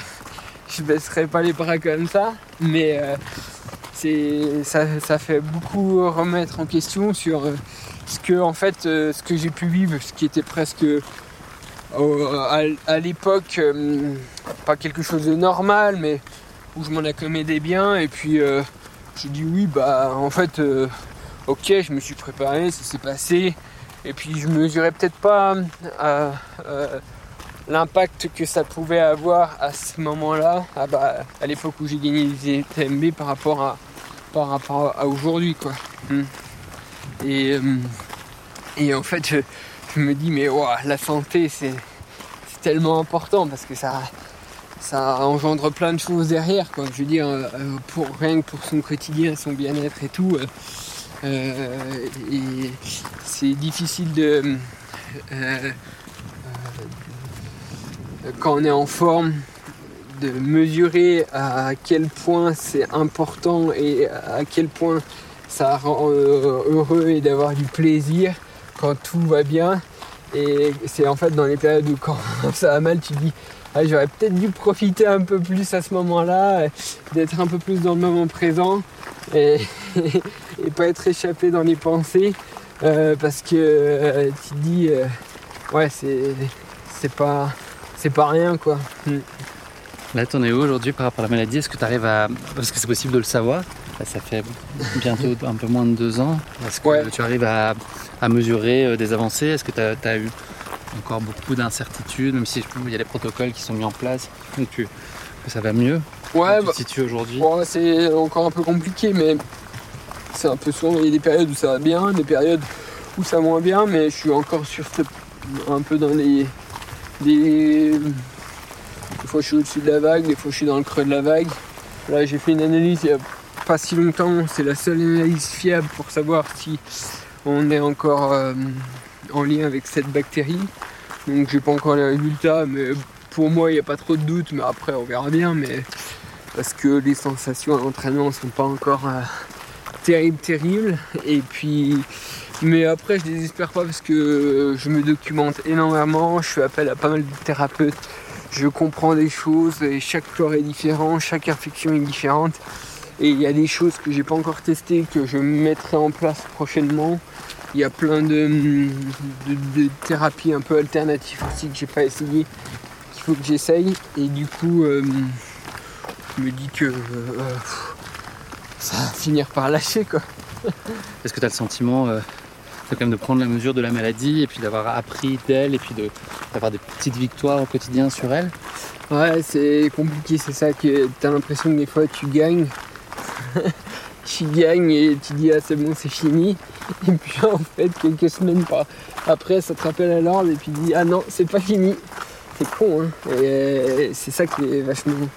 je baisserai pas les bras comme ça, mais euh, c'est ça, fait beaucoup remettre en question sur euh, ce que en fait euh, ce que j'ai pu vivre, ce qui était presque à, l'époque pas quelque chose de normal, mais où je m'en accommodais bien. Et puis j'ai dit oui bah en fait ok je me suis préparé, ça s'est passé. Et puis je mesurais peut-être pas l'impact que ça pouvait avoir à ce moment-là, ah bah, à l'époque où j'ai gagné les TMB par rapport à, par rapport à aujourd'hui. Quoi. Hmm. Et, euh, et en fait, je, me dis, mais la santé, c'est, tellement important parce que ça, ça engendre plein de choses derrière. Quoi. Je veux dire, euh, pour, rien que pour son quotidien, son bien-être et tout. Euh, c'est difficile de quand on est en forme, de mesurer à quel point c'est important et à quel point ça rend euh, heureux et d'avoir du plaisir quand tout va bien. Et c'est en fait dans les périodes où quand ça va mal, tu te dis ah, j'aurais peut-être dû profiter un peu plus à ce moment-là, d'être un peu plus dans le moment présent et, pas être échappé dans les pensées euh, parce que euh, tu te dis ouais c'est pas c'est pas rien quoi. Mm. Là, t'en es où aujourd'hui par rapport à la maladie? Est-ce que tu arrives à. Parce que c'est possible de le savoir. ça fait bientôt un peu moins de deux ans. Est-ce que tu arrives à, mesurer euh, des avancées? Est-ce que tu as, eu encore beaucoup d'incertitudes, même si il y a des protocoles qui sont mis en place, donc que, ça va mieux? Ouais, bah, tu aujourd'hui? c'est encore un peu compliqué, mais c'est un peu souvent il y a des périodes où ça va bien, des périodes où ça va moins bien, mais je suis encore sur un peu dans les des fois je suis au-dessus de la vague, des fois je suis dans le creux de la vague. Là j'ai fait une analyse il n'y a pas si longtemps, c'est la seule analyse fiable pour savoir si on est encore euh, en lien avec cette bactérie. Donc j'ai pas encore les résultats, mais pour moi il n'y a pas trop de doute, mais après on verra bien. Mais parce que les sensations à l'entraînement ne sont pas encore euh, terribles, terribles. Et puis, mais après je désespère pas parce que je me documente énormément, je fais appel à pas mal de thérapeutes je comprends des choses et chaque flore est différent, chaque infection est différente. Et il y a des choses que j'ai pas encore testées que je mettrai en place prochainement. Il y a plein de, thérapies un peu alternatives aussi que j'ai pas essayé, qu'il faut que j'essaye. Et du coup, euh, je me dis que euh, ça va finir par lâcher quoi. Est-ce que tu as le sentiment euh, quand même de prendre la mesure de la maladie et puis d'avoir appris d'elle et puis d'avoir des petites victoires au quotidien sur elle. Ouais, c'est compliqué, c'est ça que tu as l'impression que des fois tu gagnes. tu gagnes et tu dis ah c'est bon c'est fini. Et puis en fait quelques semaines après ça te rappelle à l'ordre et puis tu dis ah non c'est pas fini. C'est con hein. Et c'est ça qui est vachement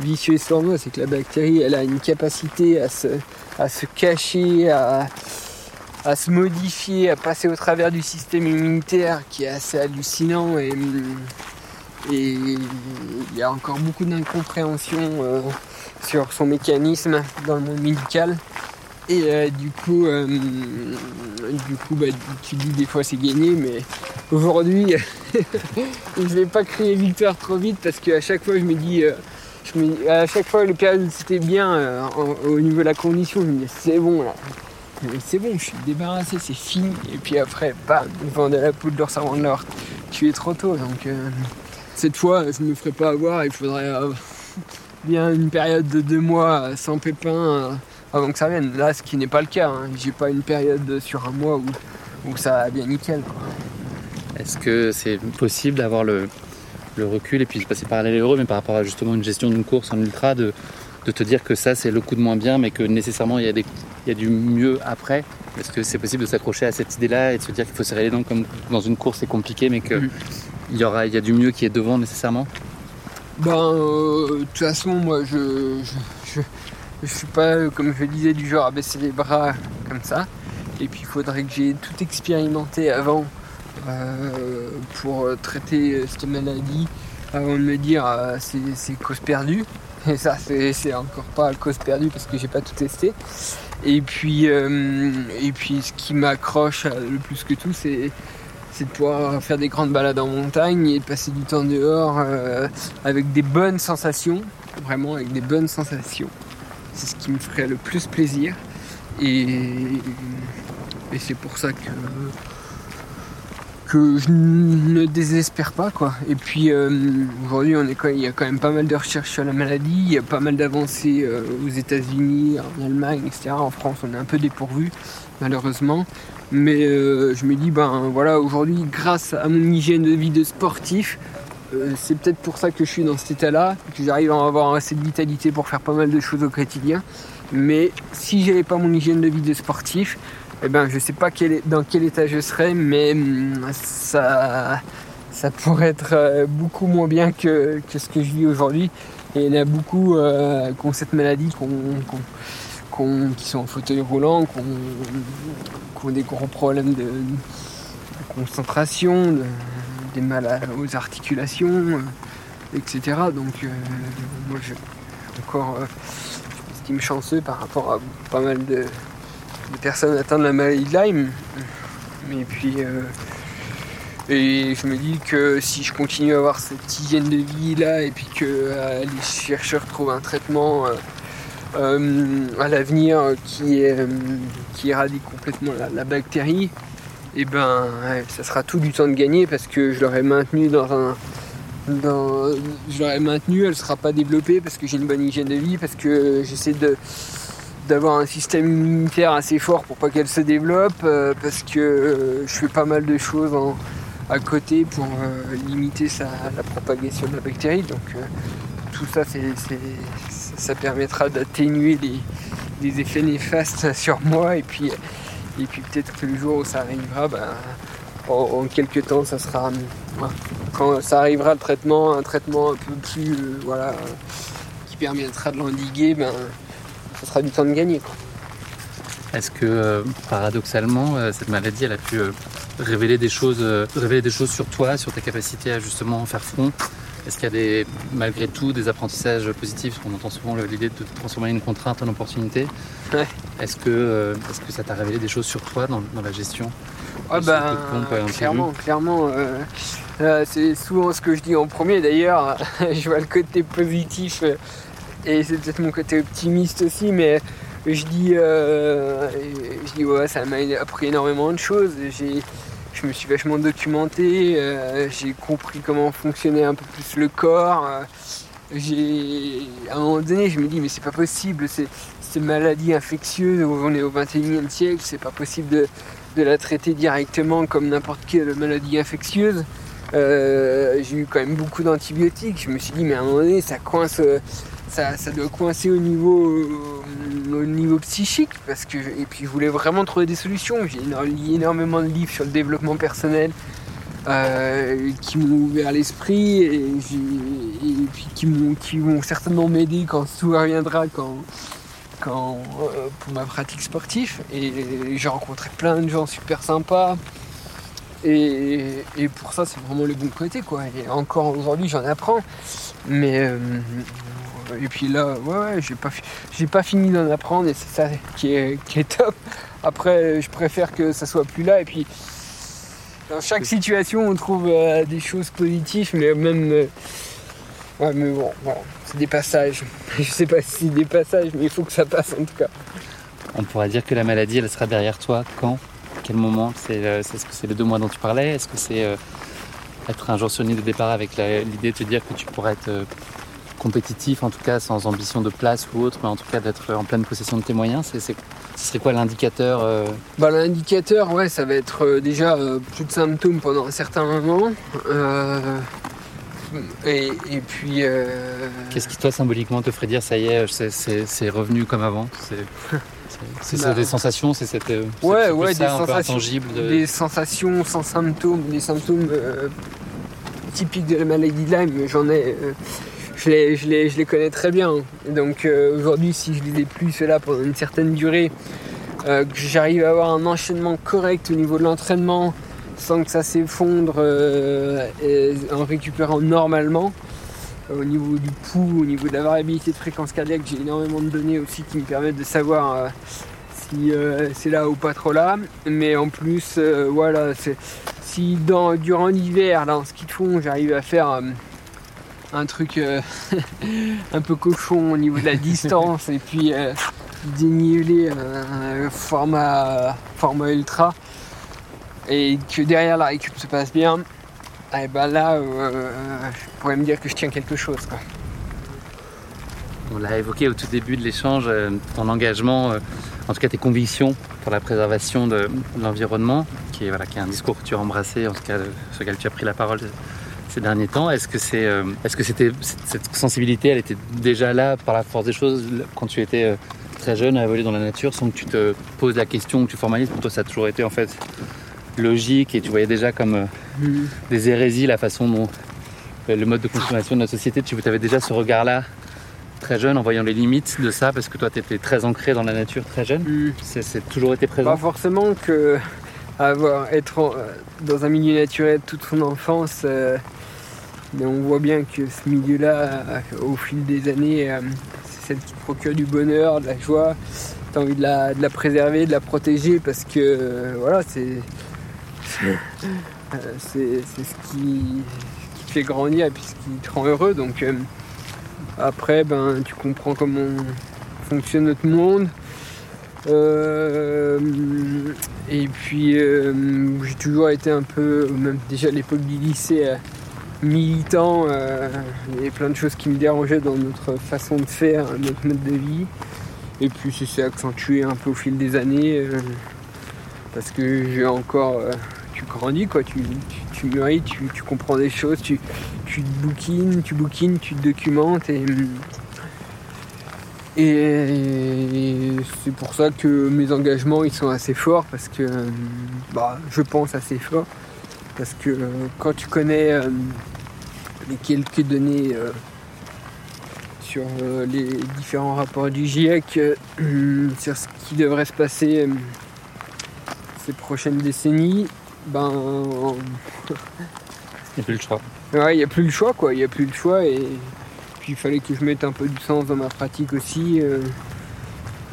vicieux sur moi, c'est que la bactérie elle a une capacité à se, à se cacher, à, à se modifier, à passer au travers du système immunitaire qui est assez hallucinant et, il y a encore beaucoup d'incompréhension euh, sur son mécanisme dans le monde médical. Et euh, du coup, euh, du coup bah, tu dis des fois c'est gagné, mais aujourd'hui, je ne vais pas crier victoire trop vite parce qu'à chaque fois je me dis, à chaque fois le période c'était bien au niveau de la condition, je me dis c'est bon là, c'est bon, je suis débarrassé, c'est fini. Et puis après, bam, de la poudre d'or, ça de l'or. Tu es trop tôt, donc euh, cette fois, je ne me ferai pas avoir. Il faudrait euh, bien une période de deux mois sans pépin euh, avant que ça vienne. Là, ce qui n'est pas le cas. Hein. J'ai pas une période sur un mois où, ça va bien nickel. Est-ce que c'est possible d'avoir le, recul et puis je passer par heureux, mais par rapport à justement une gestion d'une course en ultra, de, de te dire que ça c'est le coup de moins bien, mais que nécessairement il y a des il y a du mieux après Est-ce que c'est possible de s'accrocher à cette idée-là et de se dire qu'il faut serrer les dents comme dans une course c'est compliqué, mais qu'il mm. y, aura, il y a du mieux qui est devant nécessairement? Ben, euh, de toute façon, moi je, je, je, suis pas, comme je disais, du genre à baisser les bras comme ça. Et puis il faudrait que j'ai tout expérimenté avant euh, pour traiter cette maladie, avant de me dire euh, c'est cause perdue. Et ça, c'est encore pas cause perdue parce que j'ai pas tout testé. Et puis, euh, et puis ce qui m'accroche le plus que tout, c'est de pouvoir faire des grandes balades en montagne et passer du temps dehors euh, avec des bonnes sensations, vraiment avec des bonnes sensations. C'est ce qui me ferait le plus plaisir. Et, et c'est pour ça que que je ne désespère pas quoi. Et puis euh, aujourd'hui on est il y a quand même pas mal de recherches sur la maladie, il y a pas mal d'avancées euh, aux États-Unis, en Allemagne, etc. En France on est un peu dépourvu malheureusement. Mais euh, je me dis ben voilà aujourd'hui grâce à mon hygiène de vie de sportif, c'est peut-être pour ça que je suis dans cet état-là, que j'arrive à avoir assez de vitalité pour faire pas mal de choses au quotidien. Mais si j'avais pas mon hygiène de vie de sportif, eh ben, je sais pas dans quel état je serais, mais hum, ça, ça pourrait être euh, beaucoup moins bien que, ce que je vis aujourd'hui. Et il y en a beaucoup euh, qui ont cette maladie, qui sont en fauteuil roulant, qui ont, des gros problèmes de, concentration, des mal aux articulations, euh, etc. Donc moi je encore je chanceux par rapport à pas mal de, des personnes atteintes de la maladie de Lyme. Et puis, euh, et je me dis que si je continue à avoir cette hygiène de vie là, et puis que euh, les chercheurs trouvent un traitement euh, à l'avenir qui, qui éradique complètement la, bactérie, et eh ben ça sera tout du temps de gagner parce que je l'aurais maintenu dans un. Dans, je l'aurais maintenu, elle ne sera pas développée parce que j'ai une bonne hygiène de vie, parce que j'essaie de, d'avoir un système immunitaire assez fort pour pas qu'elle se développe euh, parce que euh, je fais pas mal de choses à côté pour limiter la propagation de la bactérie. Donc tout ça, ça permettra d'atténuer les, effets néfastes sur moi et puis, et puis peut-être que le jour où ça arrivera, ben, en, quelques temps, ça sera quand ça arrivera le traitement, un traitement un peu plus voilà qui permettra de l'endiguer, ben ça sera du temps de gagner. Est-ce que euh, paradoxalement, euh, cette maladie, elle a pu euh, révéler des choses, révéler des choses sur toi, sur tes capacités à justement faire front? Est-ce qu'il y a des, malgré tout des apprentissages positifs? On entend souvent l'idée de transformer une contrainte en opportunité. Est-ce que, est que ça t'a révélé des choses sur toi dans, la gestion? Ah ben, clairement, clairement. c'est souvent ce que je dis en premier d'ailleurs. je vois le côté positif et c'est peut-être mon côté optimiste aussi, mais je dis, euh, je dis ouais, ça m'a appris énormément de choses. je me suis vachement documenté, euh, j'ai compris comment fonctionnait un peu plus le corps. Euh, j'ai, à un moment donné, je me dis mais c'est pas possible, c'est une maladie infectieuse, on est au 21e siècle, c'est pas possible de, de, la traiter directement comme n'importe quelle maladie infectieuse. j'ai eu quand même beaucoup d'antibiotiques, je me suis dit mais à un moment donné ça coince ça, doit coincer au niveau, euh, au niveau psychique parce que et puis je voulais vraiment trouver des solutions. J'ai lu énormément de livres sur le développement personnel euh, qui m'ont ouvert l'esprit et, puis qui m'ont qui vont certainement m'aider quand tout reviendra quand quand euh, pour ma pratique sportive et j'ai rencontré plein de gens super sympas. Et, pour ça, c'est vraiment le bon côté, quoi. Et encore aujourd'hui, j'en apprends. Mais, et puis là, ouais, j'ai pas, j'ai pas fini d'en apprendre et c'est ça qui est, qui est top. Après, je préfère que ça soit plus là. Et puis, dans chaque situation, on trouve euh, des choses positives, mais même. Euh, ouais, mais bon, c'est des passages. Je sais pas si c'est des passages, mais il faut que ça passe en tout cas. On pourrait dire que la maladie, elle sera derrière toi quand Quel moment c'est, euh, Est-ce que c'est les deux mois dont tu parlais Est-ce que c'est être un jour sur de départ avec l'idée de te dire que tu pourrais être compétitif, en tout cas sans ambition de place ou autre, mais en tout cas d'être en pleine possession de tes moyens c'est, Ce serait quoi l'indicateur euh bah, L'indicateur, ouais, ça va être euh, déjà euh, plus de symptômes pendant un certain moment. Et, puis. Qu'est-ce qui, toi, symboliquement, te ferait dire ça y est, c'est, revenu comme avant? C'est, bah, des sensations, c'est cette. Ouais, ouais, des sensations. Des sensations sans symptômes, des symptômes typiques de la maladie de Lyme. J'en ai je les, je, les, connais très bien. Donc euh, aujourd'hui, si je les ai plus cela pendant une certaine durée, euh, que j'arrive à avoir un enchaînement correct au niveau de l'entraînement sans que ça s'effondre euh, en récupérant normalement. Au niveau du pouls, au niveau de la variabilité de fréquence cardiaque, j'ai énormément de données aussi qui me permettent de savoir si c'est là ou pas trop là. Mais en plus, voilà, si dans, durant l'hiver, là en ski de fond, j'arrive à faire un truc euh, un peu cochon au niveau de la distance et puis euh, dénivelé un format, format ultra et que derrière la récup se passe bien, et eh ben là euh, je pourrais me dire que je tiens quelque chose. On l'a évoqué au tout début de l'échange, ton engagement, en tout cas tes convictions pour la préservation de, l'environnement, qui est, voilà, qui est un discours que tu as embrassé, en tout cas sur lequel tu as pris la parole ces derniers temps. Est-ce que c'est, euh, est-ce que c'était cette sensibilité, elle était déjà là par la force des choses quand tu étais euh, très jeune à évoluer dans la nature, sans que tu te poses la question, que tu formalises? Pour toi, ça a toujours été en fait logique et tu voyais déjà comme euh, mm. des hérésies la façon dont le mode de consommation de notre société. Tu avais déjà ce regard-là très jeune en voyant les limites de ça parce que toi tu étais très ancré dans la nature très jeune mm. c'est toujours été présent? Pas forcément que avoir être dans un milieu naturel toute son enfance on voit bien que ce milieu-là, au fil des années, euh, c'est celle qui procure du bonheur, de la joie. Tu as envie de la, préserver, de la protéger parce que euh, voilà, c'est c'est ce qui, te fait grandir et puis ce qui te rend heureux. Donc euh, après, ben, tu comprends comment fonctionne notre monde. et puis j'ai toujours été un peu, même déjà à l'époque du lycée, militant, euh, il y avait plein de choses qui me dérangeaient dans notre façon de faire, notre mode de vie. Et puis ça s'est accentué un peu au fil des années euh, parce que j'ai encore. Euh, tu grandis quoi, tu, tu mûris, tu, comprends des choses, tu, tu te bouquines, tu bouquines, tu te documentes et, et c'est pour ça que mes engagements ils sont assez forts parce que bah, je pense assez fort parce que quand tu connais euh, les quelques données euh, sur euh, les différents rapports du GIEC sur ce qui devrait se passer ces prochaines décennies, ben. il n'y a plus le choix. Ouais, il n'y a plus le choix, quoi. Il n'y a plus le choix et puis il fallait que je mette un peu du sens dans ma pratique aussi. Euh,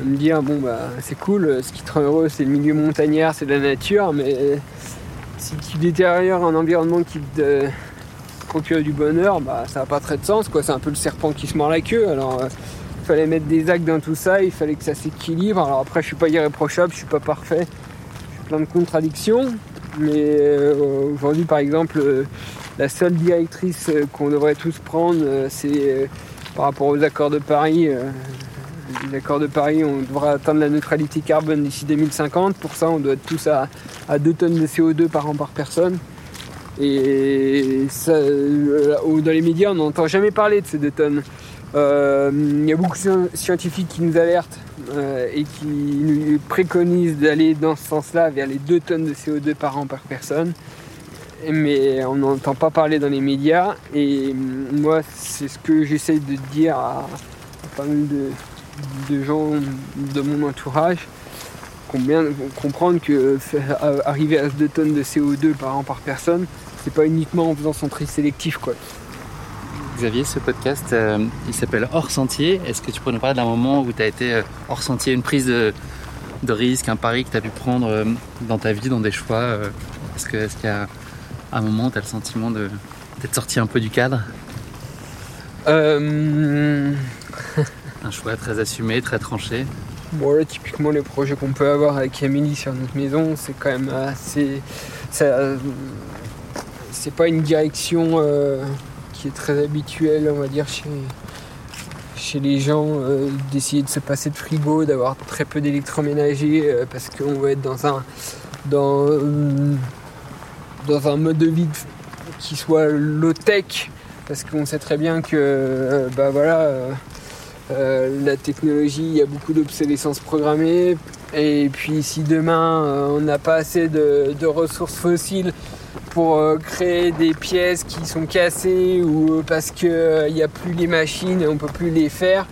me dire, bon, bah, c'est cool, ce qui te rend heureux, c'est le milieu montagnard, c'est la nature, mais si tu détériores un environnement qui te procure du bonheur, bah, ça n'a pas très de sens, quoi. C'est un peu le serpent qui se mord la queue. Alors. Euh, il fallait mettre des actes dans tout ça, il fallait que ça s'équilibre. Alors après, je suis pas irréprochable, je suis pas parfait, plein de contradictions. Mais euh, aujourd'hui, par exemple, euh, la seule directrice euh, qu'on devrait tous prendre, c'est par rapport aux accords de Paris. Les accords de Paris, on devra atteindre la neutralité carbone d'ici 2050. Pour ça, on doit être tous à, à 2 tonnes de CO2 par an par personne. Et ça, dans les médias, on n'entend jamais parler de ces 2 tonnes. Il y a beaucoup de scientifiques qui nous alertent euh, et qui nous préconise d'aller dans ce sens-là vers les 2 tonnes de CO2 par an par personne. Mais on n'entend pas parler dans les médias et moi c'est ce que j'essaye de dire à, pas mal de, gens de mon entourage bien comprendre que arriver à 2 tonnes de CO2 par an par personne, c'est pas uniquement en faisant son tri sélectif quoi. Xavier, ce podcast, euh, il s'appelle Hors Sentier. Est-ce que tu pourrais nous parler d'un moment où tu as été euh, hors sentier, une prise de, risque, un pari que tu as pu prendre euh, dans ta vie, dans des choix Est-ce qu'il y a un moment où tu as le sentiment d'être sorti un peu du cadre? Un choix très assumé, très tranché Bon, typiquement, les projets qu'on peut avoir avec Amélie sur notre maison, c'est quand même assez. c'est pas une direction est très habituel, on va dire, chez, chez les gens, euh, d'essayer de se passer de frigo, d'avoir très peu d'électroménager, euh, parce qu'on va être dans un, dans, dans un mode de vie qui soit low-tech, parce qu'on sait très bien que euh, bah voilà, la technologie, il y a beaucoup d'obsolescence programmée, et puis si demain on n'a pas assez de ressources fossiles, pour euh, créer des pièces qui sont cassées ou euh, parce qu'il n'y euh, a plus les machines et on ne peut plus les faire.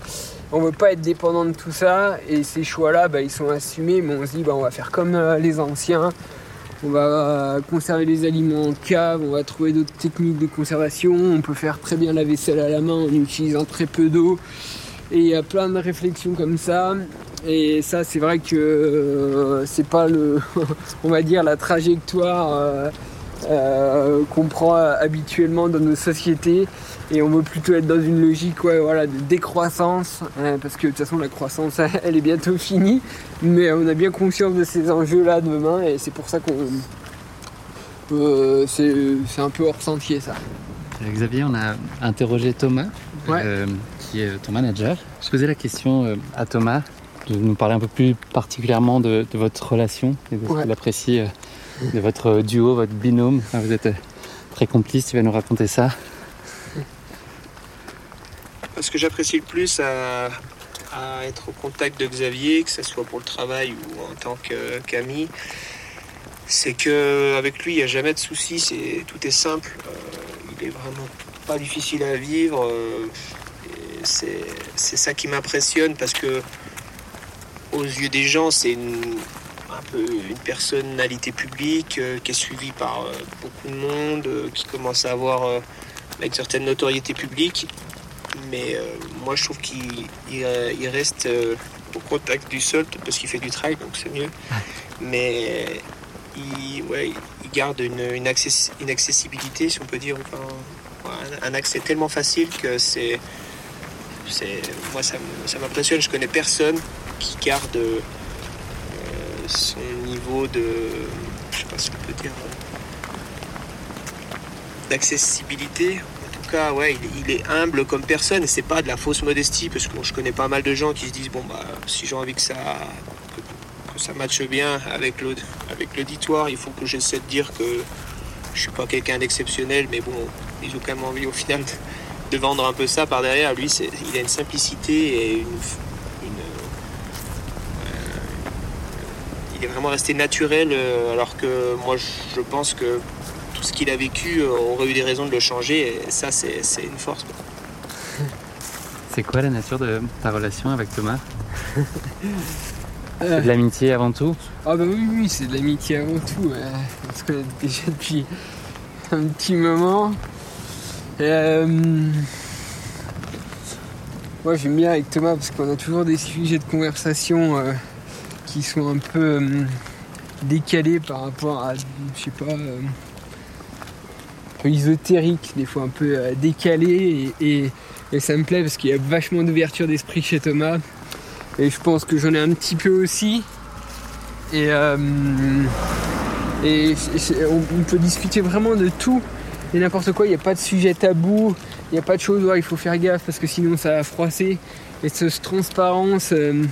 On ne veut pas être dépendant de tout ça et ces choix-là, bah, ils sont assumés, mais on se dit bah, on va faire comme les anciens. On va conserver les aliments en cave, on va trouver d'autres techniques de conservation, on peut faire très bien la vaisselle à la main en utilisant très peu d'eau. Et il y a plein de réflexions comme ça. Et ça, c'est vrai que c'est pas le, on va dire, la trajectoire euh, qu'on prend habituellement dans nos sociétés et on veut plutôt être dans une logique voilà, de décroissance hein, parce que de toute façon la croissance elle est bientôt finie mais on a bien conscience de ces enjeux là demain et c'est pour ça qu'on euh, c'est un peu hors sentier ça. Xavier, on a interrogé Thomas, euh, qui est ton manager. Je posais la question à Thomas de nous parler un peu plus particulièrement de, votre relation et de ce qu'il apprécie de votre duo, votre binôme. Vous êtes très complice, tu vas nous raconter ça. Ce que j'apprécie le plus à, être au contact de Xavier, que ce soit pour le travail ou en tant qu'ami, c'est qu'avec lui, il n'y a jamais de soucis, c'est, tout est simple. Euh, il est vraiment pas difficile à vivre. Euh, c'est, ça qui m'impressionne parce que aux yeux des gens, c'est une, un peu une personnalité publique euh, qui est suivie par euh, beaucoup de monde, euh, qui commence à avoir une certaine notoriété publique. Mais moi, je trouve qu'il il, reste au contact du sol, parce qu'il fait du trail, donc c'est mieux. Mais il, ouais, il garde une, une, accessibilité, si on peut dire, un, accès tellement facile que c'est. Moi, ça, m'impressionne. Je connais personne qui garde son niveau de. Je sais pas ce qu'on peut dire. d'accessibilité. En tout cas, ouais, il, est humble comme personne et c'est pas de la fausse modestie parce que je connais pas mal de gens qui se disent bon bah si j'ai envie que ça que, ça matche bien avec l'auditoire, il faut que j'essaie de dire que je suis pas quelqu'un d'exceptionnel, mais bon, ils ont quand même envie au final de, de vendre un peu ça par derrière. Lui, il a une simplicité et une. une, euh, il est vraiment resté naturel, euh, alors que moi, je- je pense que tout ce qu'il a vécu euh, aurait eu des raisons de le changer, et ça, c'est c'est une force. quoi. C'est quoi la nature de ta relation avec Thomas? C'est de l'amitié avant tout? Ah bah oui, oui, c'est de l'amitié avant tout. ouais. On se connaît déjà depuis un petit moment. Euh, Moi j'aime bien avec Thomas parce qu'on a toujours des sujets de conversation euh, qui sont un peu euh, décalés par rapport à, je sais pas, un peu ésotérique, des fois un peu décalé et, ça me plaît parce qu'il y a vachement d'ouverture d'esprit chez Thomas. Et je pense que j'en ai un petit peu aussi. Et, et on peut discuter vraiment de tout et n'importe quoi. Il n'y a pas de sujet tabou. Il n'y a pas de choses où il faut faire gaffe parce que sinon ça va froisser. Et cette transparence, euh,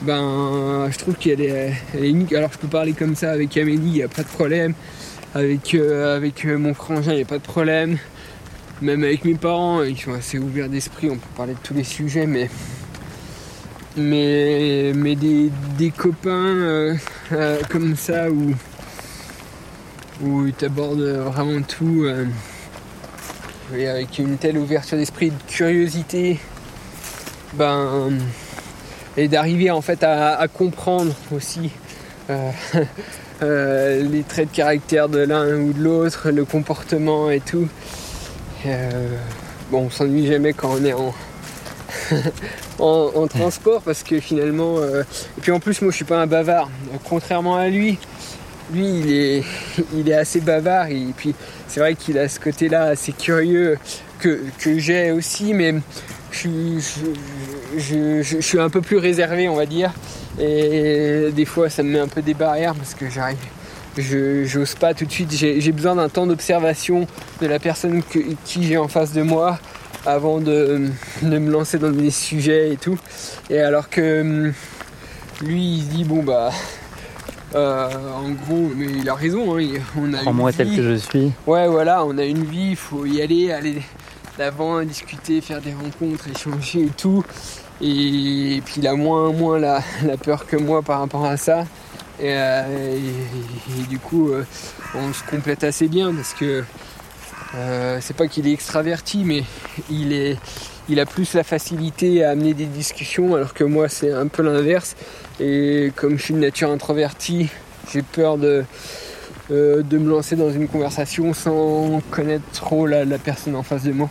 ben, je trouve qu'elle est, unique. Alors je peux parler comme ça avec Amélie, il n'y a pas de problème. Avec, euh, avec euh, mon frangin, il n'y a pas de problème. Même avec mes parents, ils sont assez ouverts d'esprit. On peut parler de tous les sujets, mais mais, mais des, des copains comme ça où, où ils t'abordent vraiment tout euh, et avec une telle ouverture d'esprit, de curiosité, ben, et d'arriver en fait à, comprendre aussi euh, euh, les traits de caractère de l'un ou de l'autre, le comportement et tout. Euh, bon, on s'ennuie jamais quand on est en, en, en transport parce que finalement. euh, Et puis en plus, moi je suis pas un bavard. Euh, Contrairement à lui, lui il est, il est assez bavard et puis c'est vrai qu'il a ce côté-là assez curieux que, j'ai aussi, mais je, suis- un peu plus réservé, on va dire. Et des fois, ça me met un peu des barrières parce que j'arrive. Je j'ose pas tout de suite. J'ai besoin d'un temps d'observation de la personne qui j'ai en face de moi avant de, de me lancer dans des sujets et tout. Et alors que hum, lui, il se dit bon bah, euh, en gros, mais il a raison. hein, on a Prends-moi une tel vie. que je suis. Ouais, voilà, on a une vie, il faut y aller, aller d'avant, discuter, faire des rencontres, échanger et tout. Et, puis il a moins, moins la, la peur que moi par rapport à ça. Et, euh, et- et du coup, euh, on se complète assez bien parce que c'est pas qu'il est extraverti, mais il, est, il a plus la facilité à amener des discussions, alors que moi c'est un peu l'inverse. Et comme je suis de nature introvertie, j'ai peur de, euh, me lancer dans une conversation sans connaître trop la, la personne en face de moi.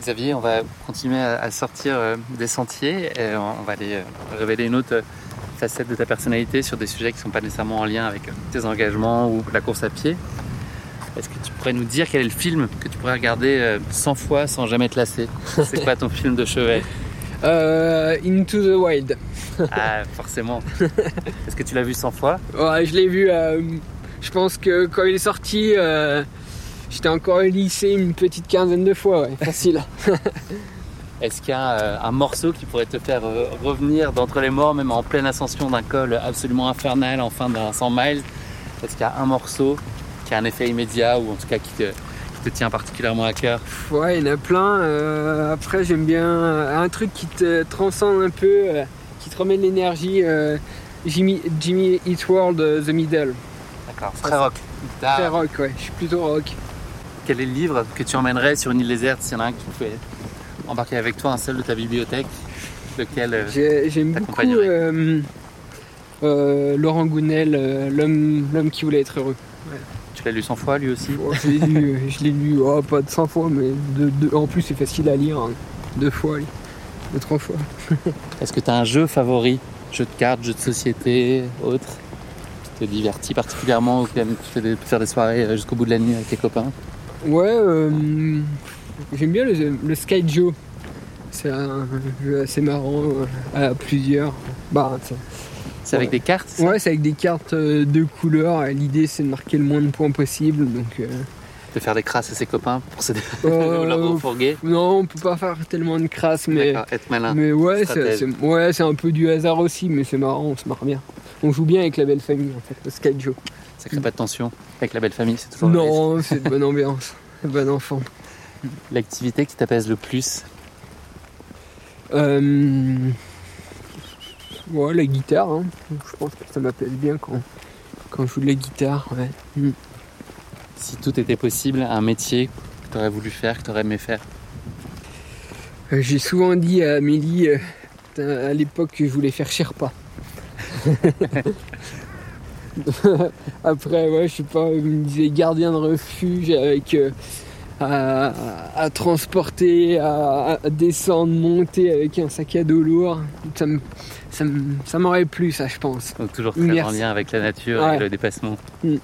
Xavier, on va continuer à, sortir euh, des sentiers et on va aller euh, révéler une autre facette de ta personnalité sur des sujets qui ne sont pas nécessairement en lien avec tes engagements ou la course à pied. Est-ce que tu pourrais nous dire quel est le film que tu pourrais regarder euh, 100 fois sans jamais te lasser? C'est quoi ton film de chevet? Euh, Into the Wild. Ah, forcément. Est-ce que tu l'as vu 100 fois? Ouais, je l'ai vu, euh, je pense que quand il est sorti, euh, j'étais encore au lycée une petite quinzaine de fois, ouais, facile. Est-ce qu'il y a euh, un morceau qui pourrait te faire euh, revenir d'entre les morts, même en pleine ascension d'un col absolument infernal en fin d'un 100 miles? Est-ce qu'il y a un morceau qui a un effet immédiat ou en tout cas qui te, qui te tient particulièrement à cœur Ouais, il y en a plein. euh, après, j'aime bien un truc qui te transcende un peu, euh, qui te remet de l'énergie. euh, Jimmy, Jimmy Eat World, The Middle. D'accord, très rock. Ah, Très rock, ouais, je suis plutôt rock. Quel est le livre que tu emmènerais sur une île déserte s'il y en a un que tu pouvais embarquer avec toi, un seul de ta bibliothèque Lequel J'ai- J'aime beaucoup euh, Laurent Gounel, euh, l'homme l'homme qui voulait être heureux. Tu l'as lu 100 fois lui aussi Oh, je l'ai lu, je l'ai lu oh, pas de 100 fois, mais de, de- en plus c'est facile à lire. hein. Deux fois, deux, trois fois. Est-ce que tu as un jeu favori? Jeu de cartes, jeu de société, autre? Qui te divertit particulièrement ou qui aime tu fais des- faire des soirées euh, jusqu'au bout de la nuit avec tes copains? Ouais, euh, j'aime bien le, le Sky Joe. C'est un jeu assez marrant euh, à plusieurs. Bah, c'est- avec des cartes ouais, c'est avec des cartes euh, de couleurs. L'idée c'est de marquer le moins de points possible. Donc, euh, De faire des crasses à ses copains pour se euh, non, on peut pas faire tellement de crasse, mais. Être malin. Mais ouais, c'est ouais, un peu du hasard aussi, mais c'est marrant, on se marre bien. on joue bien avec la belle famille en fait, le Sky Joe. Ça crée pas de tension avec la belle famille, c'est toujours Non, c'est de bonne ambiance, bon enfant. L'activité qui t'apaise le plus? Euh... Ouais, la guitare, hein. je pense que ça m'apaise bien quand, quand je joue de la guitare. Ouais. Mm. Si tout était possible, un métier que tu aurais voulu faire, que tu aurais aimé faire euh, J'ai souvent dit à Amélie euh, à l'époque que je voulais faire Sherpa. Après, ouais, je sais pas, il me disait gardien de refuge avec euh, à, transporter, à, descendre, monter avec un sac à dos lourd. Ça, m'aurait plu, ça, je pense. Donc, toujours très en lien avec la nature et le dépassement. Mm.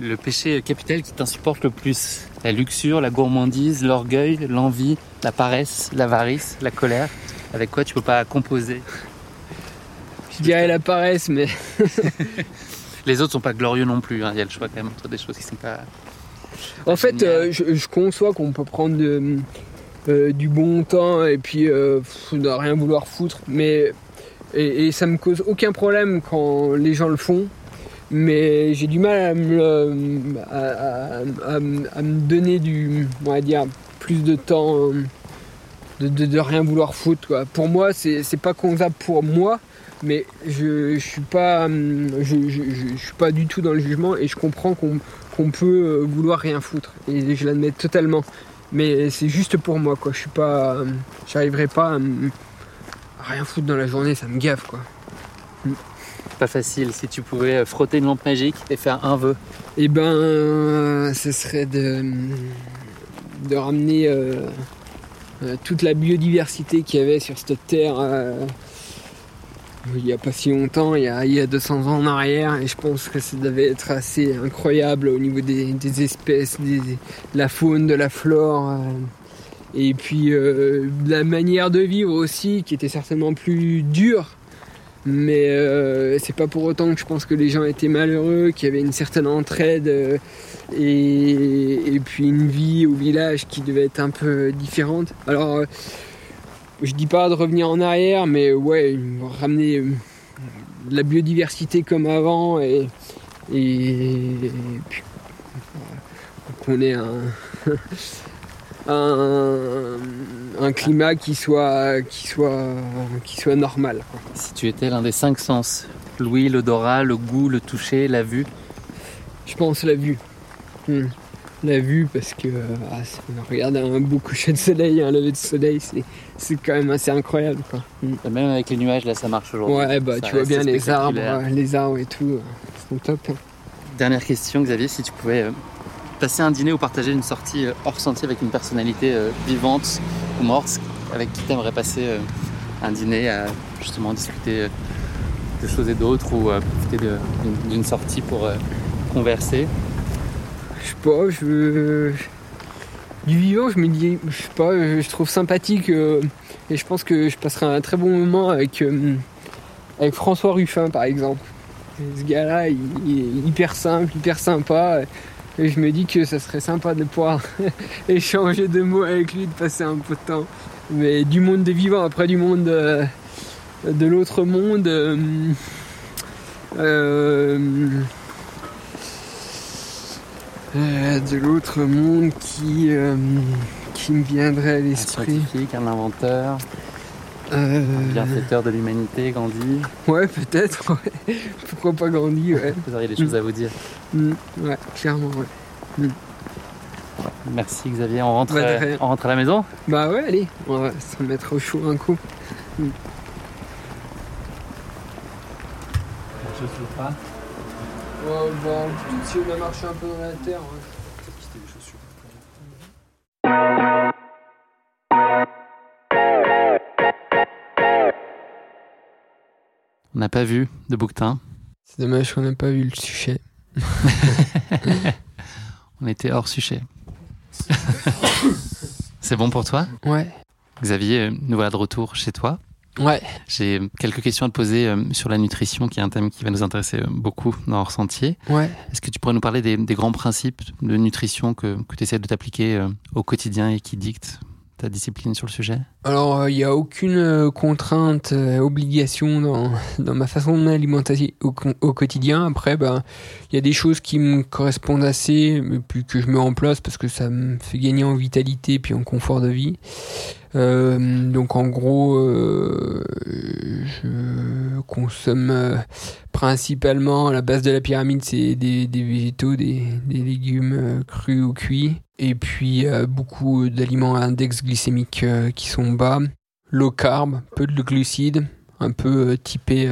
Le péché capital qui t'insupporte le plus La luxure, la gourmandise, l'orgueil, l'envie, la paresse, l'avarice, la colère Avec quoi tu peux pas composer? Je dirais la paresse, mais. Les autres sont pas glorieux non plus. Hein. Il y a le choix quand même entre des choses qui sont pas. En fait, euh, je, conçois qu'on peut prendre euh, du bon temps et puis euh, ne rien vouloir foutre, mais et, et, ça me cause aucun problème quand les gens le font. Mais j'ai du mal à me, donner du, on va dire, plus de temps de, de, rien vouloir foutre. Pour moi, c'est pas concevable pour moi, mais je, je suis pas je, suis pas du tout dans le jugement et je comprends qu'on peut euh, vouloir rien foutre et je l'admets totalement mais c'est juste pour moi quoi je suis pas j'arriverai pas à, rien foutre dans la journée ça me gaffe quoi. Pas facile si tu pouvais euh, frotter une lampe magique et faire un vœu. Eh ben ce serait de de ramener euh, toute la biodiversité qu'il y avait sur cette terre il n'y a pas si longtemps, il y a, il 200 ans en arrière, et je pense que ça devait être assez incroyable au niveau des, espèces, de la faune, de la flore, euh, et puis euh, la manière de vivre aussi, qui était certainement plus dure. Mais euh, c'est pas pour autant que je pense que les gens étaient malheureux, qu'il y avait une certaine entraide et, et, puis une vie au village qui devait être un peu différente. Alors je dis pas de revenir en arrière, mais ouais, ramener euh, la biodiversité comme avant et, et, puis qu'on ait un, un, climat qui soit, qui soit, qui soit normal. Si tu étais l'un des cinq sens, l'ouïe, l'odorat, le goût, le toucher, la vue Je pense la vue. Hmm la vue parce que ah, regarde un beau coucher de soleil, un lever de soleil, c'est quand même assez incroyable. Quoi. Mm. Même avec les nuages, là, ça marche aujourd'hui. Ouais, bah tu vois bien les arbres, les arbres et tout, c'est top. Hein. Dernière question, Xavier, si tu pouvais euh, passer un dîner ou partager une sortie euh, hors sentier avec une personnalité euh, vivante ou morte, avec qui tu aimerais passer un dîner à justement discuter de choses et d'autres ou profiter d'une sortie pour converser? Je sais pas, je. Du vivant, je me dis, je sais pas, je trouve sympathique euh, et je pense que je passerai un très bon moment avec, euh, avec François Ruffin par exemple. ce gars-là, il, est hyper simple, hyper sympa. Et je me dis que ça serait sympa de pouvoir échanger deux mots avec lui, de passer un peu de temps. Mais du monde des vivants, après du monde euh, de l'autre monde. Euh, de l'autre monde qui, euh, qui me viendrait à l'esprit. Un scientifique, un inventeur, euh... un bienfaiteur de l'humanité, Gandhi. Ouais, peut-être, ouais. Pourquoi pas Gandhi, ouais. Vous auriez des choses à vous dire. Mm. Ouais, clairement, ouais. Mm. Merci Xavier, on rentre, euh, on rentre à la maison? Bah ouais, allez, on va se mettre au chaud un coup. Mm. Je sais pas. Ouais, bah, si on a marché un peu dans la terre, ouais. On n'a pas vu de bouquetin. C'est dommage qu'on n'a pas vu le sujet. on était hors sujet. C'est bon pour toi? Ouais. Xavier, nous voilà de retour chez toi. Ouais. J'ai quelques questions à te poser euh, sur la nutrition, qui est un thème qui va nous intéresser euh, beaucoup dans Hors Sentier. Ouais. Est-ce que tu pourrais nous parler des, grands principes de nutrition que, que tu essaies de t'appliquer euh, au quotidien et qui dictent ta discipline sur le sujet? Alors, il n'y a aucune contrainte, obligation dans, dans, ma façon de m'alimenter au, quotidien. Après, bah, il y a des choses qui me correspondent assez, puis que je mets en place parce que ça me fait gagner en vitalité puis en confort de vie. Euh, donc en gros, euh, je consomme euh, principalement à la base de la pyramide, c'est des, des, végétaux, des, des légumes crus ou cuits, et puis beaucoup d'aliments à index glycémique qui sont bas, low carb, peu de glucides, un peu typé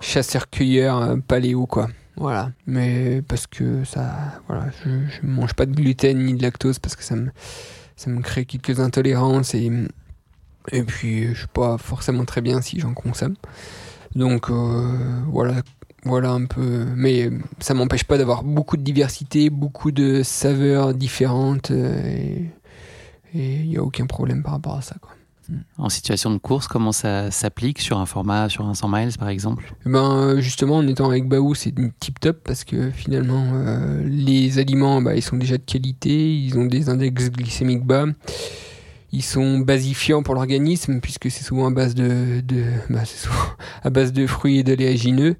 chasseur-cueilleur paléo quoi. Voilà, mais parce que ça, voilà, je, je mange pas de gluten ni de lactose parce que ça me ça me crée quelques intolérances et, et puis je suis pas forcément très bien si j'en consomme. Donc euh, voilà, voilà un peu. Mais ça m'empêche pas d'avoir beaucoup de diversité, beaucoup de saveurs différentes euh, et il n'y a aucun problème par rapport à ça. Quoi. En situation de course, comment ça s'applique sur un format, sur un 100 miles par exemple? Eh ben Justement, en étant avec Baou, c'est tip top parce que finalement, euh, les aliments, bah, ils sont déjà de qualité, ils ont des index glycémiques bas, ils sont basifiants pour l'organisme puisque c'est souvent à base de, de bah, à base de fruits et d'oléagineux.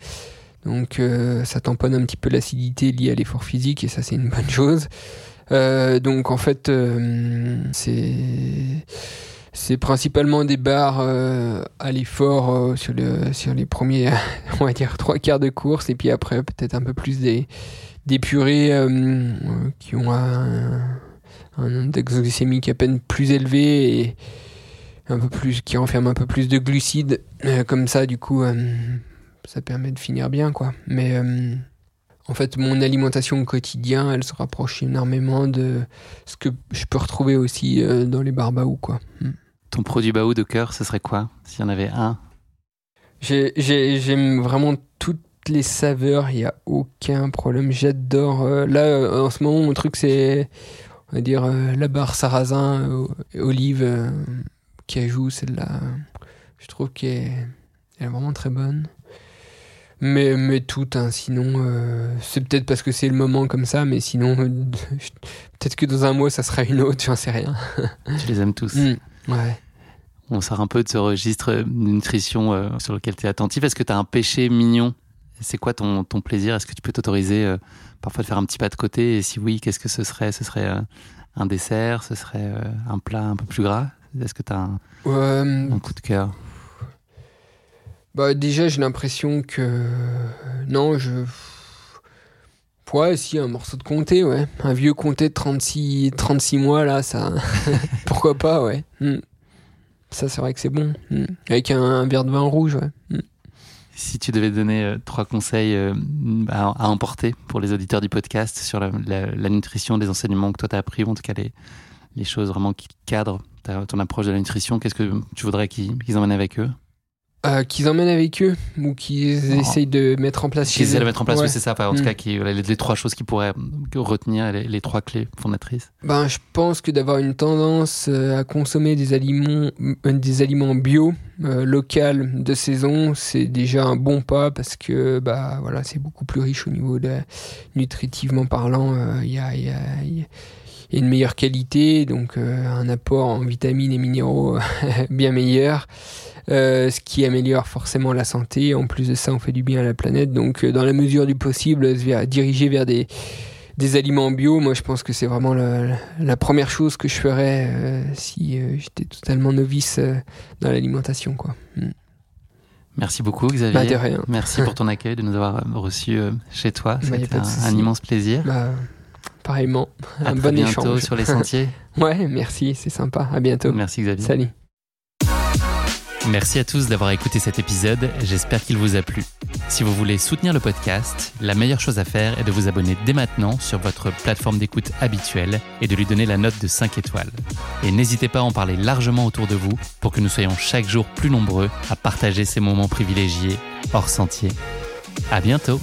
Donc euh, ça tamponne un petit peu l'acidité liée à l'effort physique et ça c'est une bonne chose. Euh, donc en fait, c'est c'est principalement des barres euh, à l'effort euh, sur, le, sur les premiers, on va dire, trois quarts de course, et puis après peut-être un peu plus des, des purées euh, qui ont un, un index glycémique à peine plus élevé et un peu plus, qui renferment un peu plus de glucides. comme ça, du coup, ça permet de finir bien, quoi. Mais en fait, mon alimentation au quotidien, elle se rapproche énormément de ce que je peux retrouver aussi euh, dans les barbaous, quoi. Hmm. Ton produit baou de cœur, ce serait quoi S'il y en avait un? J'aime vraiment toutes les saveurs, il n'y a aucun problème. J'adore. Euh, là, euh, en ce moment, mon truc, c'est, on va dire, la barre sarrasin, olive, cajou, celle-là. Je trouve qu'elle est vraiment très bonne. Mais, mais tout, hein, sinon, euh, c'est peut-être parce que c'est le moment comme ça, mais sinon, euh, peut-être que dans un mois, ça sera une autre, j'en sais rien. tu les aimes tous. Mmh, Ouais. On sort un peu de ce registre de nutrition euh, sur lequel tu es attentif. Est-ce que tu as un péché mignon? C'est quoi ton, ton plaisir? Est-ce que tu peux t'autoriser parfois de faire un petit pas de côté? Et si oui, qu'est-ce que ce serait? Ce serait un dessert? Ce serait un plat un peu plus gras? Est-ce que tu as un, un coup de cœur? Bah déjà j'ai l'impression que non je ouais si un morceau de comté ouais un vieux comté de 36 36 mois là ça pourquoi pas ouais hmm. ça c'est vrai que c'est bon hmm. avec un, verre de vin rouge ouais hmm. Si tu devais donner euh, trois conseils euh, à, emporter pour les auditeurs du podcast sur la, nutrition, des enseignements que toi tu as appris, ou en tout cas les, les choses vraiment qui cadrent ton approche de la nutrition, qu'est-ce que tu voudrais qu'ils emmènent avec eux? Euh, qu'ils emmènent avec eux ou qu'ils essayent de mettre en place qu'ils essaient de mettre en place oui c'est ça. En tout mm. cas qui, les, les, trois choses qui pourraient retenir les, les, trois clés fondatrices. Ben je pense que d'avoir une tendance euh, à consommer des aliments euh, des aliments bio euh, local de saison c'est déjà un bon pas parce que bah voilà c'est beaucoup plus riche au niveau de nutritivement parlant il y a, y, a, y a une meilleure qualité, donc un apport en vitamines et minéraux bien meilleur. Euh, ce qui améliore forcément la santé. En plus de ça, on fait du bien à la planète. Donc, euh, dans la mesure du possible, vers, diriger vers des, des aliments bio, moi, je pense que c'est vraiment la, la, première chose que je ferais euh, si j'étais totalement novice dans l'alimentation, quoi. Hmm. Merci beaucoup, Xavier. Bah, rien. Merci pour ton accueil, de nous avoir reçus chez toi. Bah, C'était un, immense plaisir. Bah, pareillement. À un bon bientôt sur les sentiers. ouais, merci, c'est sympa. À bientôt. Merci, Xavier. Salut. Merci à tous d'avoir écouté cet épisode, j'espère qu'il vous a plu. Si vous voulez soutenir le podcast, la meilleure chose à faire est de vous abonner dès maintenant sur votre plateforme d'écoute habituelle et de lui donner la note de 5 étoiles. Et n'hésitez pas à en parler largement autour de vous pour que nous soyons chaque jour plus nombreux à partager ces moments privilégiés hors sentier. À bientôt!